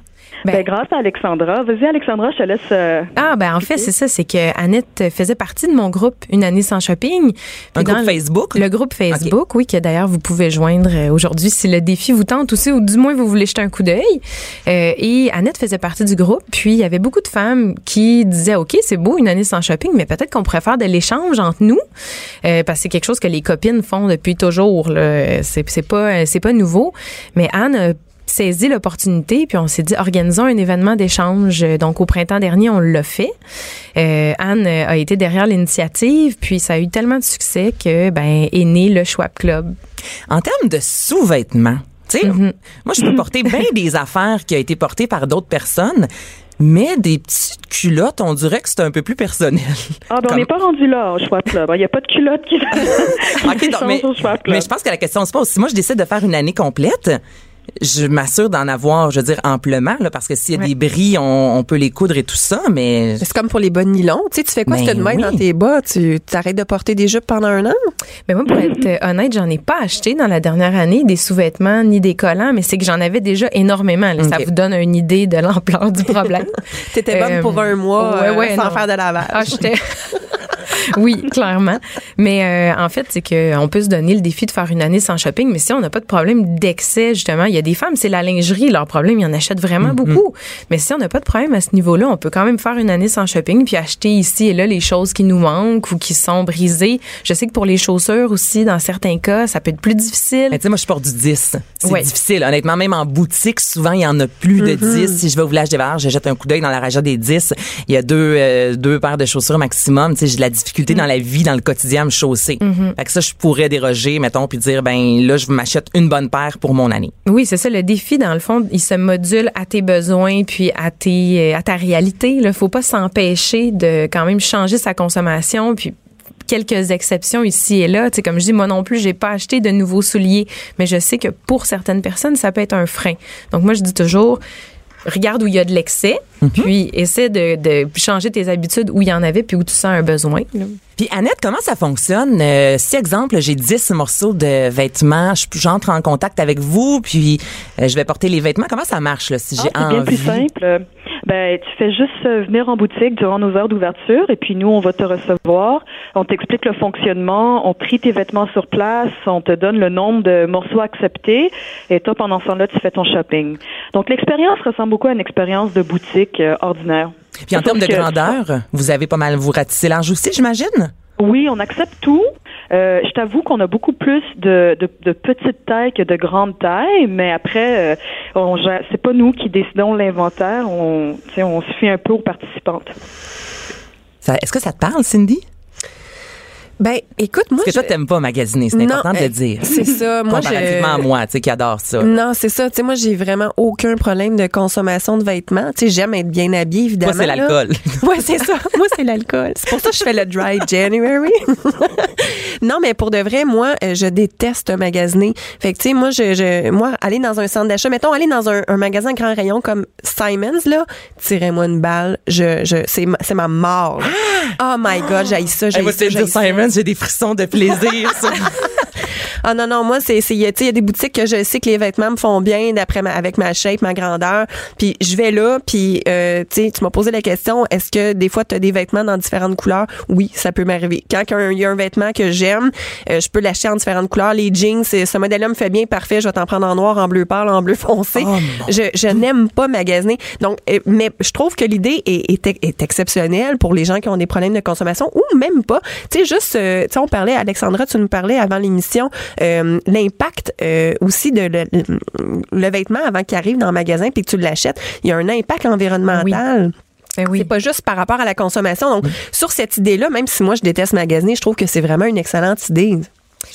Ben- Ben, grâce à Alexandra. Vas-y, Alexandra, je te laisse. euh, Ah, ben en fait, c'est ça, c'est que Annette faisait partie de mon groupe Une année sans shopping. Un dans groupe le- Facebook? Le groupe Facebook, oui, que d'ailleurs vous pouvez joindre euh, aujourd'hui si le défi vous tente aussi, ou du moins vous voulez jeter un coup d'œil. Euh, et Annette faisait partie du groupe, puis il y avait beaucoup de femmes qui disaient, OK, c'est beau, une année sans shopping, mais peut-être qu'on pourrait faire de l'échange entre nous, euh, parce que c'est quelque chose que les copines font depuis toujours. là. C'est pas, c'est pas nouveau. Mais Anne a saisi l'opportunité, puis on s'est dit, organisons un événement d'échange. Donc, au printemps dernier, on l'a fait. Euh, Anne euh, a été derrière l'initiative, puis ça a eu tellement de succès que, ben, est né le Schwab Club. En termes de sous-vêtements, tu sais, Mhm. moi, je peux *laughs* porter bien des affaires qui ont été portées par d'autres personnes, mais des petites culottes, on dirait que c'est un peu plus personnel. Ah, ben, on n'est pas rendu là au Schwab Club. Il n'y a pas de culotte qui, *laughs* OK, *laughs* donc, mais, au Schwab Club. mais je pense que la question se pose. Si moi, je décide de faire une année complète, je m'assure d'en avoir, je veux dire, amplement, là, parce que s'il y a Ouais. des bris, on, on peut les coudre et tout ça, mais... C'est comme pour les bas de nylon. Tu sais, tu fais quoi si Ben t'as de main oui. dans tes bas? Tu t'arrêtes de porter des jupes pendant un an? Mais moi, pour être euh, honnête, j'en ai pas acheté dans la dernière année des sous-vêtements ni des collants, mais c'est que j'en avais déjà énormément. là. Ça vous donne une idée de *laughs* l'ampleur du problème. T'étais bonne Euh, pour un mois ouais, euh, sans non. faire de lavage. Ah, j'étais. *laughs* *laughs* oui, clairement. Mais euh, en fait, c'est qu'on peut se donner le défi de faire une année sans shopping, mais si on n'a pas de problème d'excès, justement, il y a des femmes, c'est la lingerie, leur problème, ils en achètent vraiment Mm-hmm. beaucoup. Mais si on n'a pas de problème à ce niveau-là, on peut quand même faire une année sans shopping puis acheter ici et là les choses qui nous manquent ou qui sont brisées. Je sais que pour les chaussures aussi, dans certains cas, ça peut être plus difficile. Mais tu sais, moi, je porte du 10. C'est Ouais. difficile. Honnêtement, même en boutique, souvent, il y en a plus de Mm-hmm. 10. Si je vais au village des valeurs, je jette un coup d'œil dans la rangée des 10. Il y a deux, euh, deux paires de chaussures maximum. Tu sais, j'ai de la difficulté Mm. dans la vie, dans le quotidien, à me chausser. Mm-hmm. Fait que ça, je pourrais déroger, mettons, puis dire, ben là, je m'achète une bonne paire pour mon année. Oui, c'est ça. Le défi, dans le fond, il se module à tes besoins puis à tes, euh, à ta réalité. Il faut pas s'empêcher de quand même changer sa consommation puis quelques exceptions ici et là. Tu sais, comme je dis, moi non plus, j'ai pas acheté de nouveaux souliers, mais je sais que pour certaines personnes, ça peut être un frein. Donc moi, je dis toujours, regarde où il y a de l'excès, puis essaie de, de changer tes habitudes où il y en avait puis où tu sens un besoin. là. Puis Annette, comment ça fonctionne? Euh, si, exemple, j'ai 10 morceaux de vêtements, je- j'entre en contact avec vous, puis euh, je vais porter les vêtements. Comment ça marche, là, si j'ai Ah, c'est bien plus simple. Ben, tu fais juste euh, venir en boutique durant nos heures d'ouverture et puis nous, on va te recevoir. On t'explique le fonctionnement, on trie tes vêtements sur place, on te donne le nombre de morceaux acceptés et toi, pendant ce temps-là, tu fais ton shopping. Donc, l'expérience ressemble beaucoup à une expérience de boutique euh, ordinaire. Puis en termes de grandeur, vous avez pas mal vous ratissé large aussi, j'imagine? Oui, on accepte tout. Euh, je t'avoue qu'on a beaucoup plus de, de, de petites tailles que de grandes tailles, mais après, euh, on c'est pas nous qui décidons l'inventaire. On, on se fie un peu aux participantes. Ça- Est-ce que ça te parle, Cindy? Ben, écoute, moi, Parce que toi, je- t'aimes pas magasiner, c'est important de euh, le dire. c'est ça. Moi, je- Comparativement à moi, tu sais, qui adore ça. Non, c'est ça. Tu sais, moi, j'ai vraiment aucun problème de consommation de vêtements. Tu sais, j'aime être bien habillée, évidemment. Moi, c'est l'alcool. *laughs* Ouais, c'est ça. Moi, c'est l'alcool. C'est pour ça que je fais le dry January. *laughs* non, mais pour de vrai, moi, euh, je déteste magasiner. Fait que, tu sais, moi, je, je, moi, aller dans un centre d'achat, mettons, aller dans un, un magasin grand rayon comme Simons, là, tirez-moi une balle. Je, je, c'est ma, c'est ma mort. là. Oh my God, j'ai ça, j'ai Hey, ça, j'ai des frissons de plaisir. *laughs* Ah non non moi c'est il y a tu sais, il y a des boutiques que je sais que les vêtements me font bien d'après ma, avec ma shape ma grandeur. Puis je vais là puis euh, tu m'as posé la question est-ce que des fois tu as des vêtements dans différentes couleurs? Oui ça peut m'arriver. Quand il y a un vêtement que j'aime euh, je peux l'acheter en différentes couleurs. Les jeans c'est ce modèle là me fait bien parfait je vais t'en prendre en noir en bleu pâle en bleu foncé. Oh, je, je n'aime pas magasiner. Donc euh, mais je trouve que l'idée est, est, est exceptionnelle pour les gens qui ont des problèmes de consommation ou même pas. Tu sais juste euh, tu sais on parlait Alexandra tu nous parlais avant l'émission euh, l'impact euh, aussi de le, le vêtement avant qu'il arrive dans le magasin puis que tu l'achètes il y a un impact environnemental. Ben oui. c'est pas juste par rapport à la consommation. Donc sur cette idée là même si moi je déteste magasiner je trouve que c'est vraiment une excellente idée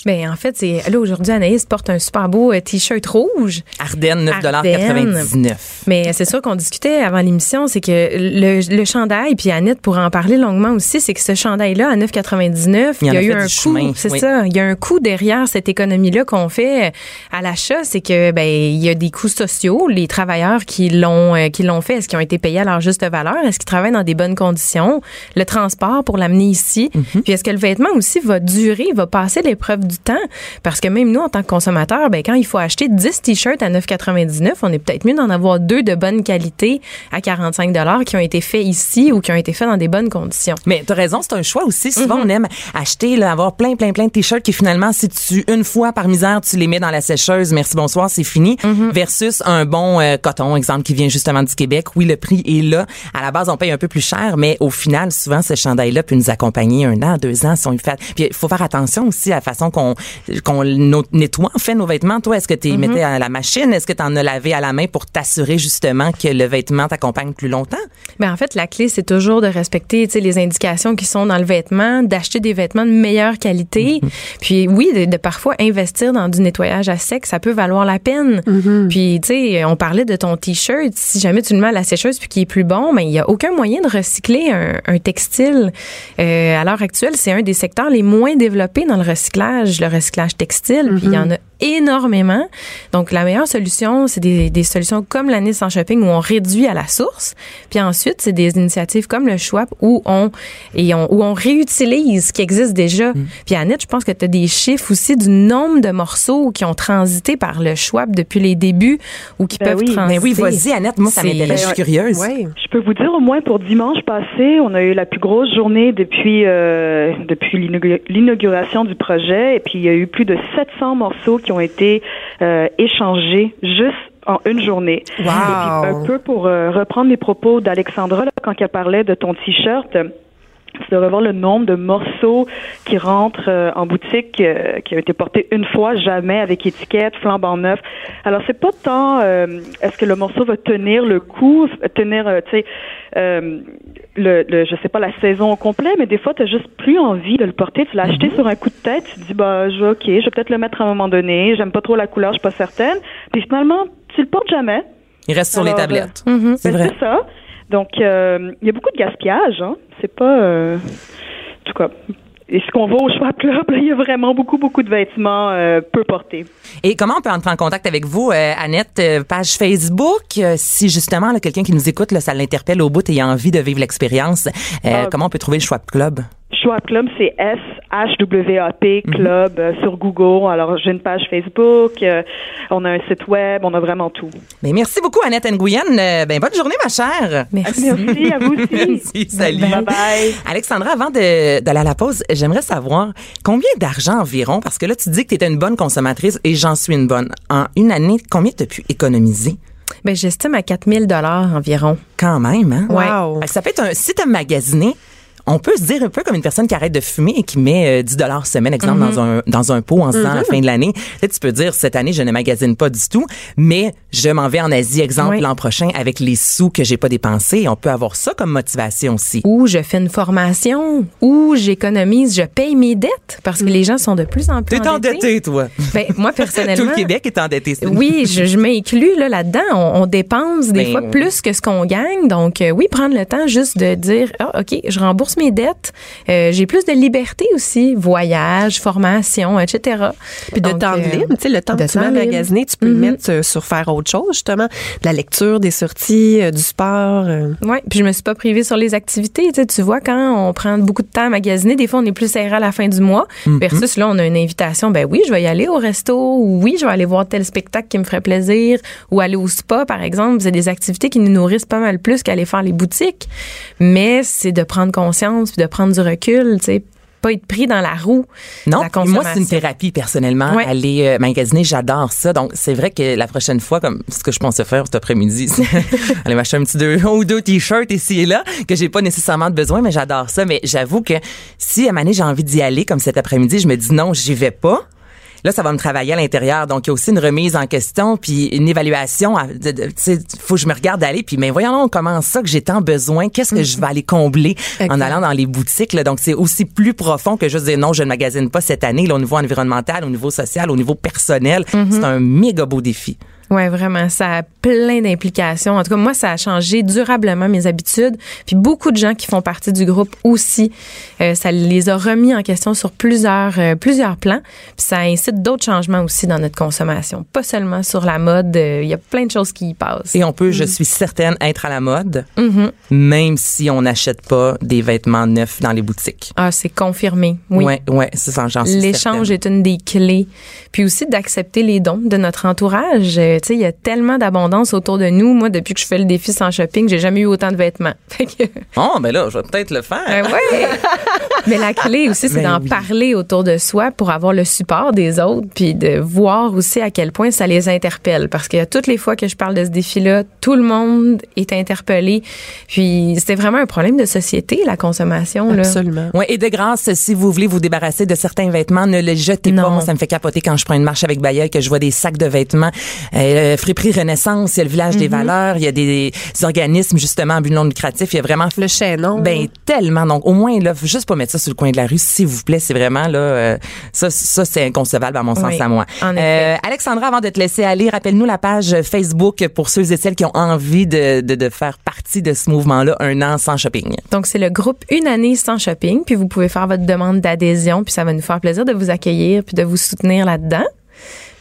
Ben, en fait, c'est là aujourd'hui Anaïs porte un super beau euh, t-shirt rouge. Ardennes, 9,99 Ardennes. Mais c'est sûr qu'on discutait avant l'émission, c'est que le, le chandail, puis Annette pourrait en parler longuement aussi, c'est que ce chandail-là, à 9,99, Il y a a eu un coût. C'est oui. ça. Il y a un coût derrière cette économie-là qu'on fait à l'achat, c'est que ben il y a des coûts sociaux. Les travailleurs qui l'ont euh, qui l'ont fait, est-ce qu'ils ont été payés à leur juste valeur Est-ce qu'ils travaillent dans des bonnes conditions Le transport pour l'amener ici. Mhm. Puis est-ce que le vêtement aussi va durer, va passer l'épreuve du temps Parce que même nous, en tant que consommateurs, ben quand il faut acheter 10 t-shirts à 9,99, on est peut-être mieux d'en avoir deux de bonne qualité à 45 dollars qui ont été faits ici ou qui ont été faits dans des bonnes conditions. Mais t'as raison, c'est un choix aussi. Souvent, Mhm. on aime acheter, là, avoir plein, plein, plein de t-shirts qui finalement, si tu, une fois par misère, tu les mets dans la sécheuse, merci, bonsoir, c'est fini, Mhm. versus un bon euh, coton, exemple, qui vient justement du Québec. Oui, le prix est là. À la base, on paye un peu plus cher, mais au final, souvent, ce chandail-là peut nous accompagner un an, deux ans si on le fait. Puis, il faut faire attention aussi à la façon qu'on nettoie, en fait, nos vêtements. Toi, est-ce que tu les mettais à la machine? Est-ce que tu en as lavé à la main pour t'assurer justement que le vêtement t'accompagne plus longtemps? Ben en fait, la clé, c'est toujours de respecter les indications qui sont dans le vêtement, d'acheter des vêtements de meilleure qualité. Puis oui, de, de parfois investir dans du nettoyage à sec, ça peut valoir la peine. Puis, tu sais, on parlait de ton T-shirt. Si jamais tu le mets à la sécheuse puis qu'il est plus bon, mais il y a aucun moyen de recycler un, un textile. Euh, à l'heure actuelle, c'est un des secteurs les moins développés dans le recyclage, le recyclage textile. Puis il y en a énormément. Donc, la meilleure solution, c'est des, des solutions comme l'année sans shopping où on réduit à la source. Puis ensuite, c'est des initiatives comme le Schwab où on, et on, où on réutilise ce qui existe déjà. Mm. Puis Annette, je pense que tu as des chiffres aussi du nombre de morceaux qui ont transité par le Schwab depuis les débuts ou qui Ben peuvent oui. transiter. Mais oui, vas-y, Annette, moi, ça C'est- m'intéresse, je suis curieuse. Oui. Je peux vous dire au moins pour dimanche passé, on a eu la plus grosse journée depuis euh, depuis l'inaugu- l'inauguration du projet et puis il y a eu plus de 700 morceaux qui ont été euh, échangés juste en une journée. Wow. Et puis, un peu pour euh, reprendre les propos d'Alexandra quand elle parlait de ton t-shirt. C'est de revoir le nombre de morceaux qui rentrent euh, en boutique, euh, qui ont été portés une fois, jamais avec étiquette, flambant neuf. Alors c'est pas tant euh, est-ce que le morceau va tenir le coup, tenir, euh, tu sais, euh, le, le, je sais pas la saison au complet, mais des fois t'as juste plus envie de le porter. Tu l'as acheté sur un coup de tête, tu te dis bah je ok, je vais peut-être le mettre à un moment donné. J'aime pas trop la couleur, je suis pas certaine. Puis finalement tu le portes jamais. Il reste sur les tablettes. Mhm. C'est Ben, vrai. C'est ça. Donc, euh, il y a beaucoup de gaspillage. Hein. C'est pas... euh, en tout cas, et ce qu'on voit au Schwab Club, là, il y a vraiment beaucoup, beaucoup de vêtements euh, peu portés. Et comment on peut entrer en contact avec vous, euh, Annette? Euh, page Facebook, euh, si justement quelqu'un qui nous écoute, là, ça l'interpelle au bout et il a envie de vivre l'expérience, euh, Ah. comment on peut trouver le Schwab Club? Schwab Club, c'est S-H-W-A-P Club euh, sur Google. Alors, j'ai une page Facebook, euh, on a un site web, on a vraiment tout. Ben, merci beaucoup, Annette Nguyen. Euh, ben, bonne journée, ma chère. Merci. Merci à vous aussi. *laughs* Merci, salut. Bye-bye. Alexandra, avant de- d'aller à la pause, j'aimerais savoir combien d'argent environ, parce que là, tu dis que tu étais une bonne consommatrice et j'en suis une bonne. En une année, combien tu as pu économiser? Ben, j'estime à 4000 dollars environ. Quand même, hein? Wow. Ça peut être un, si tu as magasiné, on peut se dire un peu comme une personne qui arrête de fumer et qui met euh, 10 dollars semaine, exemple, dans un dans un pot en se disant à la fin de l'année. Peut-être tu peux dire cette année je ne magasine pas du tout, mais je m'en vais en Asie, exemple Oui. l'an prochain avec les sous que j'ai pas dépensés. On peut avoir ça comme motivation aussi. Ou je fais une formation, ou j'économise, je paye mes dettes parce que les gens sont de plus en plus T'es endetté, toi. Ben, moi, personnellement. *laughs* Tout le Québec est endetté. c'est- Oui, je, je m'inclus là, là-dedans. On, on dépense des Ben fois plus que ce qu'on gagne. Donc, euh, oui, prendre le temps juste de dire, ah, OK, je rembourse mes dettes. Euh, j'ai plus de liberté aussi. Voyage, formation, etc. Puis de Donc, temps euh, libre, tu sais, le temps de que tu mets à magasiner, tu peux le Mhm. mettre euh, sur faire autre chose, justement. De la lecture, des sorties, euh, du sport. euh. Oui, puis je me suis pas privée sur les activités. Tu, sais, tu vois, quand on prend beaucoup de temps à magasiner, des fois, on est plus serré à la fin du mois. Versus là, on a une invitation. Ben oui, je vais y aller au resto. Ou oui, je vais aller voir tel spectacle qui me ferait plaisir. Ou aller au spa, par exemple. C'est des activités qui nous nourrissent pas mal plus qu'aller faire les boutiques. Mais c'est de prendre conscience puis de prendre du recul, tu sais. Pas être pris dans la roue. Non, la moi c'est une thérapie personnellement. Ouais. Aller euh, magasiner, j'adore ça. Donc c'est vrai que la prochaine fois, comme ce que je pensais faire cet après-midi, c'est *laughs* aller m'acheter un petit deux ou deux t-shirts ici et là que j'ai pas nécessairement de besoin, mais j'adore ça. Mais j'avoue que si à un j'ai envie d'y aller comme cet après-midi, je me dis non, j'y vais pas. Là, ça va me travailler à l'intérieur. Donc, il y a aussi une remise en question, puis une évaluation. Tu sais, faut que je me regarde aller. Puis, mais voyons comment ça que j'ai tant besoin? Qu'est-ce que je vais aller combler en allant dans les boutiques? Là? Donc, c'est aussi plus profond que juste dire non, je ne magasine pas cette année. Là, au niveau environnemental, au niveau social, au niveau personnel. C'est un méga beau défi. Ouais, vraiment, ça a plein d'implications. En tout cas, moi, ça a changé durablement mes habitudes. Puis beaucoup de gens qui font partie du groupe aussi, euh, ça les a remis en question sur plusieurs euh, plusieurs plans. Puis ça incite d'autres changements aussi dans notre consommation, pas seulement sur la mode. euh, Il y a plein de choses qui y passent. Et on peut, je suis certaine, être à la mode, Mhm. même si on n'achète pas des vêtements neufs dans les boutiques. Ah, c'est confirmé. Oui. Ouais, ouais, c'est ça, j'en suis L'échange est une des clés. Puis aussi d'accepter les dons de notre entourage. Tu sais, il y a tellement d'abondance autour de nous. Moi, depuis que je fais le défi sans shopping, j'ai jamais eu autant de vêtements. *laughs* Fait que, Oh, ben là, je vais peut-être le faire. Ben ouais. *laughs* Mais la clé aussi, c'est Ben d'en oui. parler autour de soi pour avoir le support des autres, puis de voir aussi à quel point ça les interpelle. Parce que toutes les fois que je parle de ce défi-là, tout le monde est interpellé. Puis c'était vraiment un problème de société, la consommation. Là. Absolument. Ouais, et de grâce, si vous voulez vous débarrasser de certains vêtements, ne les jetez pas. Moi, ça me fait capoter quand je prends une marche avec Bayeul que je vois des sacs de vêtements. Euh, Friperie Renaissance, il y a le village des valeurs, il y a des, organismes justement à but non lucratif. Il y a vraiment Le chaînon. ben tellement. Donc au moins là, faut juste pas mettre ça sur le coin de la rue, s'il vous plaît. C'est vraiment là, euh, ça, ça c'est inconcevable à mon sens Oui, à moi. en effet. Euh, Alexandra, avant de te laisser aller, rappelle-nous la page Facebook pour ceux et celles qui ont envie de, de, de faire partie de ce mouvement-là, un an sans shopping. Donc, c'est le groupe Une année sans shopping. Puis, vous pouvez faire votre demande d'adhésion. Puis, ça va nous faire plaisir de vous accueillir puis de vous soutenir là-dedans.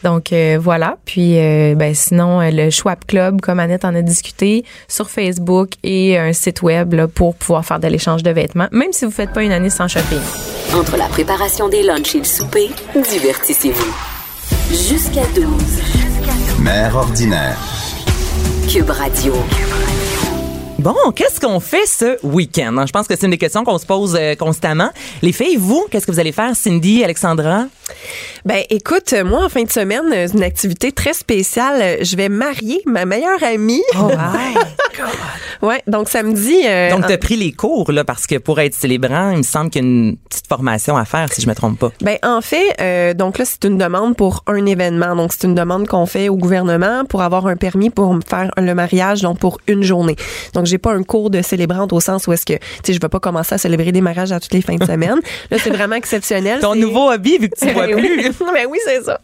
Donc euh, voilà. Puis euh, ben, sinon, euh, le Schwab Club, comme Annette en a discuté, sur Facebook et un site web là, pour pouvoir faire de l'échange de vêtements, même si vous faites pas une année sans shopping. Entre la préparation des lunchs et le souper, divertissez-vous. Jusqu'à 12. Mère ordinaire. Cube Radio. Bon, qu'est-ce qu'on fait ce week-end? Je pense que c'est une des questions qu'on se pose euh, constamment. Les filles, vous, qu'est-ce que vous allez faire? Cindy, Alexandra? Ben, écoute, moi, en fin de semaine, euh, une activité très spéciale. Je vais marier ma meilleure amie. Oh, *laughs* my ouais, donc samedi. euh, Donc, en- tu as pris les cours, là, parce que pour être célébrant, il me semble qu'il y a une petite formation à faire, si je me trompe pas. Ben en fait, euh, donc là c'est une demande pour un événement. Donc c'est une demande qu'on fait au gouvernement pour avoir un permis pour me faire le mariage donc pour une journée. Donc j'ai pas un cours de célébrante au sens où est-ce que tu sais je vais pas commencer à célébrer des mariages à toutes les fins de semaine. Là c'est vraiment exceptionnel. Ton nouveau hobby, vu que tu *laughs* vois Ben plus. oui. *laughs* ben oui, c'est ça.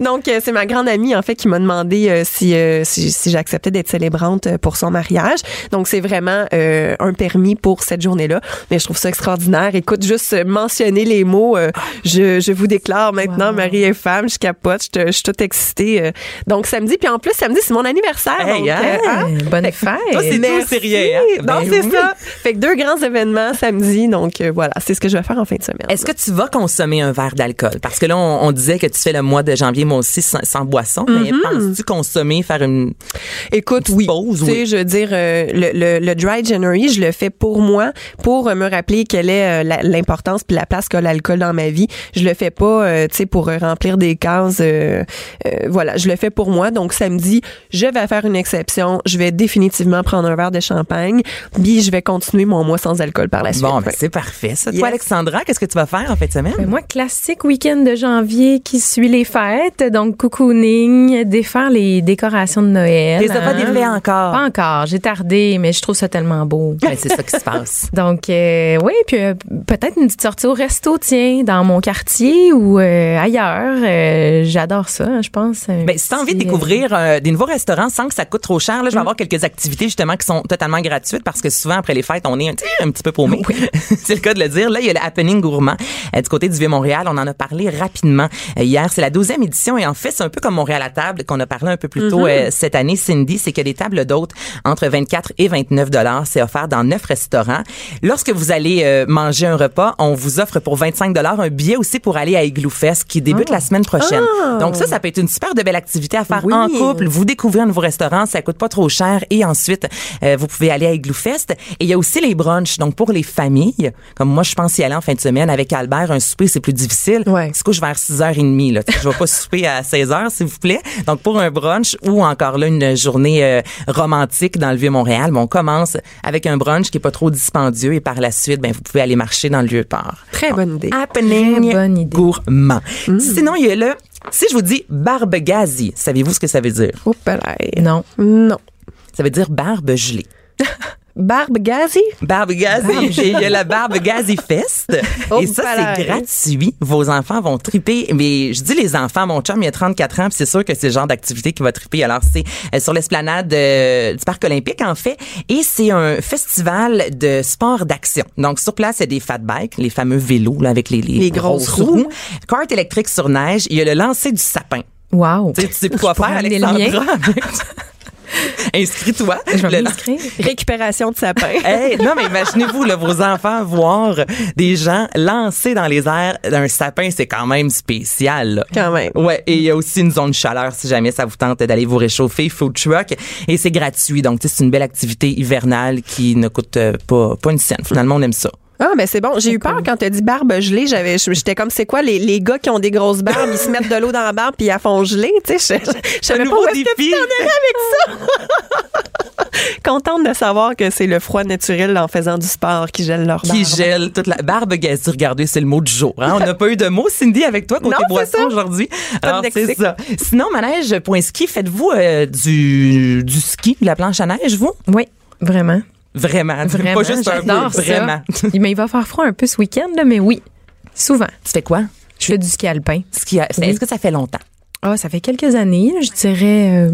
Donc, euh, c'est ma grande amie, en fait, qui m'a demandé euh, si, euh, si, si j'acceptais d'être célébrante euh, pour son mariage. Donc, c'est vraiment euh, un permis pour cette journée-là. Mais je trouve ça extraordinaire. Écoute, juste mentionner les mots, euh, je, je vous déclare maintenant, Marie est femme, je capote, je, te- je suis toute excitée. euh. donc, samedi, puis en plus, samedi, c'est mon anniversaire. Hey, donc, hein? hein? Bonne fête. Toi, c'est sérieux, hein? Ben c'est oui. ça. Fait que deux grands événements samedi. Donc, euh, voilà, c'est ce que je vais faire en fin de semaine. Est-ce que tu vas consommer un verre d'alcool? Parce que là, on, on disait que tu fais le mois de janvier, moi aussi, sans, sans boisson. Mais Mm-hmm. penses-tu consommer, faire une... Écoute, oui. pause, tu sais, je veux dire, euh, le, le, le dry January, je le fais pour moi, pour euh, me rappeler quelle est la- l'importance puis la place qu'a l'alcool dans ma vie. Je le fais pas, euh, tu sais, pour remplir des cases. voilà, je le fais pour moi. Donc samedi, je vais faire une exception. Je vais définitivement prendre un verre de champagne, puis je vais continuer mon mois sans alcool par la suite. Bon, ben, c'est parfait, ça. Yes. Toi, Alexandra, qu'est-ce que tu vas faire en fin de semaine? Ben, moi, classique week-end de janvier qui suit les fêtes. Donc, cocooning, défaire les décorations de Noël. Les pas hein? défait encore? Pas encore. J'ai tardé, mais je trouve ça tellement beau. *laughs* Ben, c'est ça qui se passe. *laughs* Donc, euh, oui, puis euh, peut-être une petite sortie au resto, tiens, dans mon quartier ou euh, ailleurs. Euh, J'adore ça, hein, je pense. Ben, si t'as envie de découvrir euh, des nouveaux restaurants sans que ça coûte trop cher, là, je vais avoir quelques activités justement qui sont totalement gratuites parce que souvent après les fêtes, on est un, petit peu paumé. *laughs* c'est le cas de le dire. Là, il y a le Happening Gourmand euh, du côté du Vieux-Montréal. On en a parlé rapidement euh, hier. C'est la 12e édition et en fait, c'est un peu comme Montréal à table qu'on a parlé un peu plus tôt euh, cette année, Cindy. C'est que des tables d'hôtes entre 24 et 29 dollars. C'est offert dans neuf restaurants. Lorsque vous allez manger un repas, on vous offre pour 25 dollars un billet aussi pour aller à Igloo Fest qui débute la semaine prochaine. Donc ça, ça peut être une super de belle activité à faire Oui. en couple. Vous découvrez un nouveau restaurant, ça coûte pas trop cher et ensuite euh, vous pouvez aller à Igloo Fest. Et il y a aussi les brunchs. Donc pour les familles, comme moi je pense y aller en fin de semaine avec Albert, un souper c'est plus difficile. Ouais. Se couche vers 6h30 là. Je vais pas *laughs* souper à 16h s'il vous plaît. Donc pour un brunch ou encore là une journée euh, romantique dans le vieux Montréal, bon, on commence avec un brunch qui est pas trop dispendieux et par la suite ben vous pouvez aller marcher dans le vieux port. Très bonne idée. Happening Très bonne idée. gourmand. Sinon, il y a le, si je vous dis barbe gazi, savez-vous ce que ça veut dire? Oh. Non. Non. Ça veut dire barbe gelée. *laughs* Barbe gazi? Barbe gazi. Il y a la barbe gazi fest. *laughs* Oh, et ça, c'est gratuit. Vos enfants vont triper. Mais je dis les enfants, mon chum, il a 34 ans, puis c'est sûr que c'est le genre d'activité qui va triper. Alors, c'est euh, sur l'esplanade euh, du Parc olympique, en fait. Et c'est un festival de sport d'action. Donc, sur place, il y a des fat bikes, les fameux vélos, là, avec les, les, Les grosses roues. Carte électrique sur neige. Il y a le lancer du sapin. Wow. Tu sais, tu sais quoi faire, Alexandra? *laughs* *laughs* Inscris-toi. Je vais m'inscrire. Récupération de sapin. *laughs* Hey, non, mais imaginez-vous, là, vos enfants voir des gens lancer dans les airs d'un sapin, c'est quand même spécial. là. Quand même. Ouais, et il y a aussi une zone chaleur si jamais ça vous tente d'aller vous réchauffer, food truck, et c'est gratuit. Donc, c'est une belle activité hivernale qui ne coûte euh, pas, pas une scène. Finalement, on aime ça. Ah, mais c'est bon. J'ai eu peur quand t'as dit barbe gelée. J'avais, j'étais comme, c'est quoi, les, les gars qui ont des grosses barbes, ils se mettent de l'eau dans la barbe puis ils la font geler, tu sais. Je, je, je savais Un pas où est-ce que tu défi. t'en allais avec ça. *laughs* Contente de savoir que c'est le froid naturel en faisant du sport qui gèle leur barbe. Qui gèle toute la barbe gazie. Regardez, c'est le mot du jour. hein. On n'a pas eu de mots, Cindy, avec toi, côté boisson ça. aujourd'hui. Alors, c'est ça. Sinon, manège.ski, faites-vous euh, du, du ski, de la planche à neige, vous? Oui, vraiment. Vraiment. Vraiment. Pas juste un peu, ça. vraiment. Mais il va faire froid un peu ce week-end, là, mais oui, souvent. Tu fais quoi? Je fais du ski alpin. Ski à- Oui. Est-ce que ça fait longtemps? Ah, ça fait quelques années, là, je dirais euh,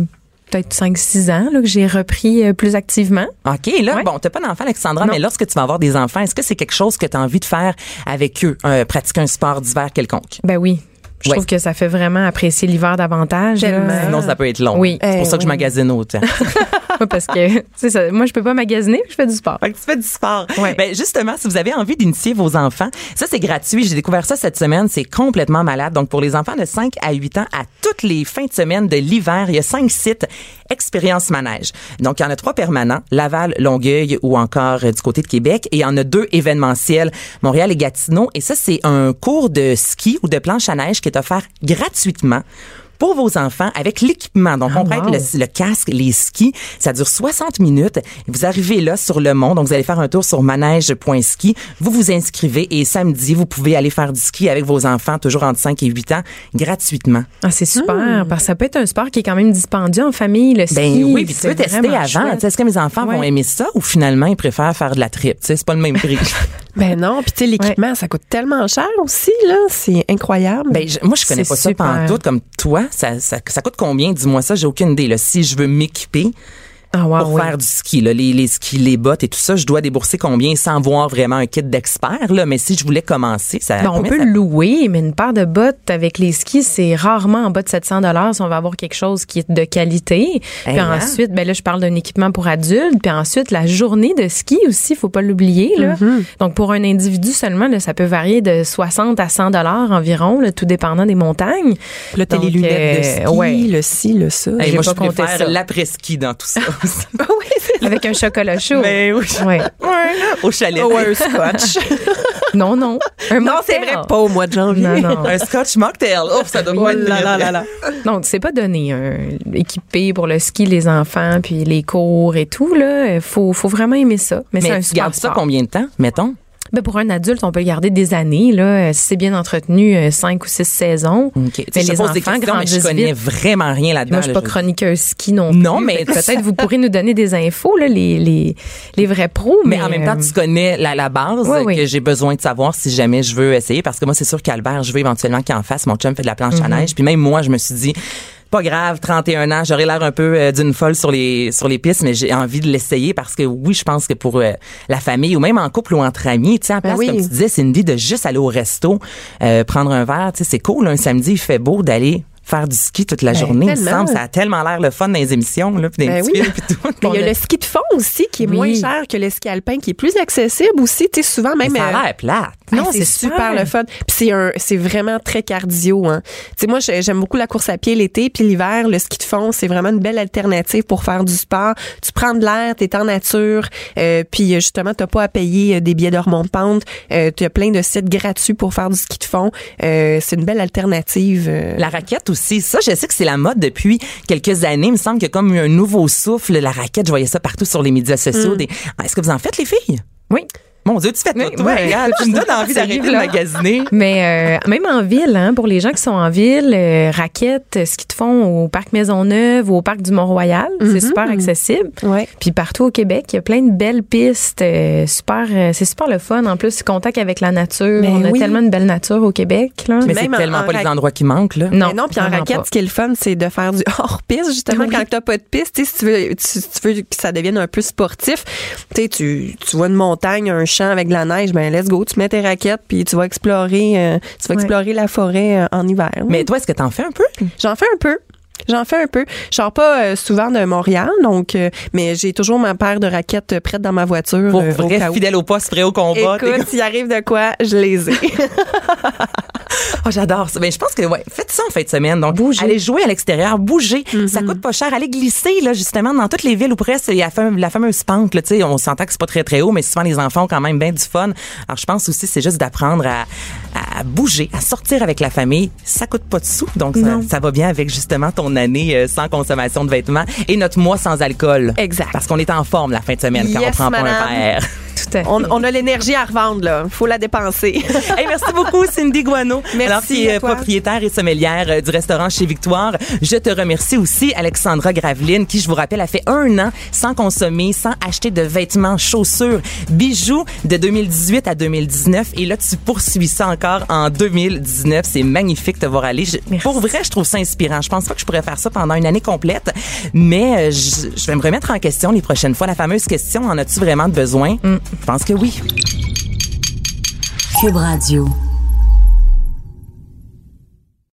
peut-être 5-6 ans là, que j'ai repris euh, plus activement. OK, là, Ouais. bon, t'as pas d'enfant, Alexandra, Non. mais lorsque tu vas avoir des enfants, est-ce que c'est quelque chose que tu as envie de faire avec eux, euh, pratiquer un sport d'hiver quelconque? Ben oui. Je Ouais. trouve que ça fait vraiment apprécier l'hiver davantage. là. Tellement. Sinon, ça peut être long. Oui. C'est pour Eh ça que je oui. magasine autant. *laughs* Parce que c'est ça. Moi, je peux pas magasiner, je fais du sport. Fait que tu fais du sport. Ouais. Ben justement, si vous avez envie d'initier vos enfants, ça c'est gratuit. J'ai découvert ça cette semaine. C'est complètement malade. Donc pour les enfants de 5 à 8 ans, à toutes les fins de semaine de l'hiver, il y a cinq sites Expérience Manège. Donc il y en a trois permanents, Laval, Longueuil ou encore euh, du côté de Québec. Et il y en a deux événementiels, Montréal et Gatineau. Et ça c'est un cours de ski ou de planche à neige qui est offert gratuitement pour vos enfants avec l'équipement. Donc, Ah, on prête wow. le, le casque, les skis. Ça dure 60 minutes. Vous arrivez là sur le mont. Donc, vous allez faire un tour sur manège.ski. Vous vous inscrivez et samedi, vous pouvez aller faire du ski avec vos enfants, toujours entre 5 et 8 ans, gratuitement. Ah, c'est super, parce que ça peut être un sport qui est quand même dispendieux en famille, le ski. Ben oui, puis tu peux tester avant. chouette. Tu sais, Est-ce que mes enfants vont aimer ça ou finalement ils préfèrent faire de la trip? Tu sais, c'est pas le même prix. *laughs* Ben non, puis tu sais, l'équipement, ça coûte tellement cher aussi, là. C'est incroyable. Ben, je- moi, je connais pas ça super. pantoute comme toi. Ça, ça, ça coûte combien? Dis-moi ça, j'ai aucune idée. Là. Si je veux m'équiper Ah, wow, pour oui. faire du ski, là, les, les skis, les bottes et tout ça, je dois débourser combien sans voir vraiment un kit d'expert. Là? Mais si je voulais commencer, ça Ben, on peut ça- le louer, mais une paire de bottes avec les skis, c'est rarement en bas de 700 dollars si on va avoir quelque chose qui est de qualité. Puis hein? ensuite, ben là, je parle d'un équipement pour adultes. Puis ensuite, la journée de ski aussi, faut pas l'oublier. là. Mm-hmm. Donc, pour un individu seulement, là, ça peut varier de 60 à 100 dollars environ, là, tout dépendant des montagnes. Puis là, t'as les lunettes de euh, ski, ouais. le ci, le ça. Hey, moi, pas je préfère l'après-ski dans tout ça. *laughs* *laughs* Avec un chocolat chaud. Mais oui. Ouais. Au chalet. Oh, un scotch. *laughs* Non, non. Un non, c'est mocktail. vrai, pas au mois de janvier. Non, non. Un scotch mocktail. Oh, ça doit Oh pas être là là là là. Donc, c'est pas donné un équipé pour le ski, les enfants, puis les cours et tout. Là, faut, faut vraiment aimer ça. Mais, c'est un tu gardes ça combien de temps, mettons? Ben, pour un adulte, on peut le garder des années. Là, si c'est bien entretenu, euh, cinq ou six saisons. OK. Tu sais, Mais les enfants questions, mais je connais vite. vraiment rien là-dedans. Moi, je suis pas chroniqueuse ski non Non, plus. mais- Fait que Peut-être vous pourrez nous donner des infos, là, les, les, les vrais pros. Mais, Mais en même temps, euh, tu connais la, la base Oui, oui. que j'ai besoin de savoir si jamais je veux essayer. Parce que moi, c'est sûr qu'Albert, je veux éventuellement qu'il en fasse. Mon chum fait de la planche à Mhm. neige. Puis même moi, je me suis dit, pas grave, 31 ans, j'aurais l'air un peu euh, d'une folle sur les sur les pistes, mais j'ai envie de l'essayer parce que oui, je pense que pour euh, la famille ou même en couple ou entre amis, tu sais, à Ben place, oui. comme tu disais, Cindy, de juste aller au resto, euh, prendre un verre, tu sais, c'est cool. Un samedi, il fait beau d'aller faire du ski toute la Ben, journée. Il me semble, ça a tellement l'air le fun dans les émissions, là, puis dans les Ben oui. puis tout. Mais il y a le ski de fond aussi qui est Oui. moins cher que le ski alpin, qui est plus accessible aussi. Tu sais, souvent même. Mais ça euh, a l'air plate. Non, Ah, c'est c'est super le fun. Puis c'est un, c'est vraiment très cardio. Hein. Tu sais, moi, j'ai- j'aime beaucoup la course à pied l'été, puis l'hiver, le ski de fond, c'est vraiment une belle alternative pour faire du sport. Tu prends de l'air, t'es en nature, euh, puis euh, justement, t'as pas à payer euh, des billets de remonte-pente. Euh, tu as plein de sites gratuits pour faire du ski de fond. Euh, c'est une belle alternative. euh. La raquette aussi, ça, je sais que c'est la mode depuis quelques années. Il me semble qu'il y a comme eu un nouveau souffle. La raquette, je voyais ça partout sur les médias sociaux. Des... Ah, Est-ce que vous en faites, les filles? Oui. Mon Dieu, tu fais tout, toi. ouais. regarde, tu me donnes envie d'arrêter de magasiner. Mais euh, même en ville, hein, pour les gens qui sont en ville, euh, raquettes, euh, ski de fond au parc Maisonneuve ou au parc du Mont-Royal, c'est super accessible. Ouais. Puis partout au Québec, il y a plein de belles pistes, euh, super, euh, c'est super le fun. En plus, contact avec la nature. Ben On a tellement de belle nature au Québec. Là. Mais c'est tellement en pas les endroits qui manquent, là. Non, Mais non, puis en raquette, ce qui est le fun, c'est de faire du hors-piste, justement, Oui. quand t'as pas de piste. Tu sais, si tu veux, tu, tu veux que ça devienne un peu sportif, tu vois une montagne, un champ avec de la neige, ben let's go, tu mets tes raquettes, puis tu vas explorer, euh, tu vas Ouais. explorer la forêt euh, en hiver. Mais toi, est-ce que t'en fais un peu? J'en fais un peu. J'en fais un peu. Je sors pas euh, souvent de Montréal, donc, euh, mais j'ai toujours ma paire de raquettes euh, prête dans ma voiture. Pour euh, au vrai, fidèle au poste, prêt au combat. Écoute, s'il arrive de quoi, je les ai. *laughs* Oh, j'adore ça. Ben, je pense que, ouais, faites ça en fin de semaine. Donc, Bouger. allez jouer à l'extérieur, bouger. Mm-hmm. Ça coûte pas cher. Allez glisser, là, justement, dans toutes les villes où presque, il y a la fame- la fameuse pente, là, tu sais, on s'entend que c'est pas très, très haut, mais souvent, les enfants ont quand même bien du fun. Alors, je pense aussi, c'est juste d'apprendre à, à bouger, à sortir avec la famille. Ça coûte pas de sous. Donc, ça, ça va bien avec, justement, ton année euh, sans consommation de vêtements et notre mois sans alcool. Exact. Parce qu'on est en forme la fin de semaine quand on prend pas un verre. Tout à fait. On, on a l'énergie à revendre, là. Faut la dépenser. *laughs* Hey, merci beaucoup, Cindy Guano. Merci Alors, qui est toi? propriétaire et sommelière euh, du restaurant chez Victoire. Je te remercie aussi, Alexandra Graveline, qui, je vous rappelle, a fait un an sans consommer, sans acheter de vêtements, chaussures, bijoux de 2018 à 2019. Et là, tu poursuis ça encore en 2019. C'est magnifique de te voir aller. Je- pour vrai, je trouve ça inspirant. Je pense pas que je pourrais faire ça pendant une année complète, mais euh, je, je vais me remettre en question les prochaines fois. La fameuse question, en as-tu vraiment besoin? Je pense que oui. Cube Radio.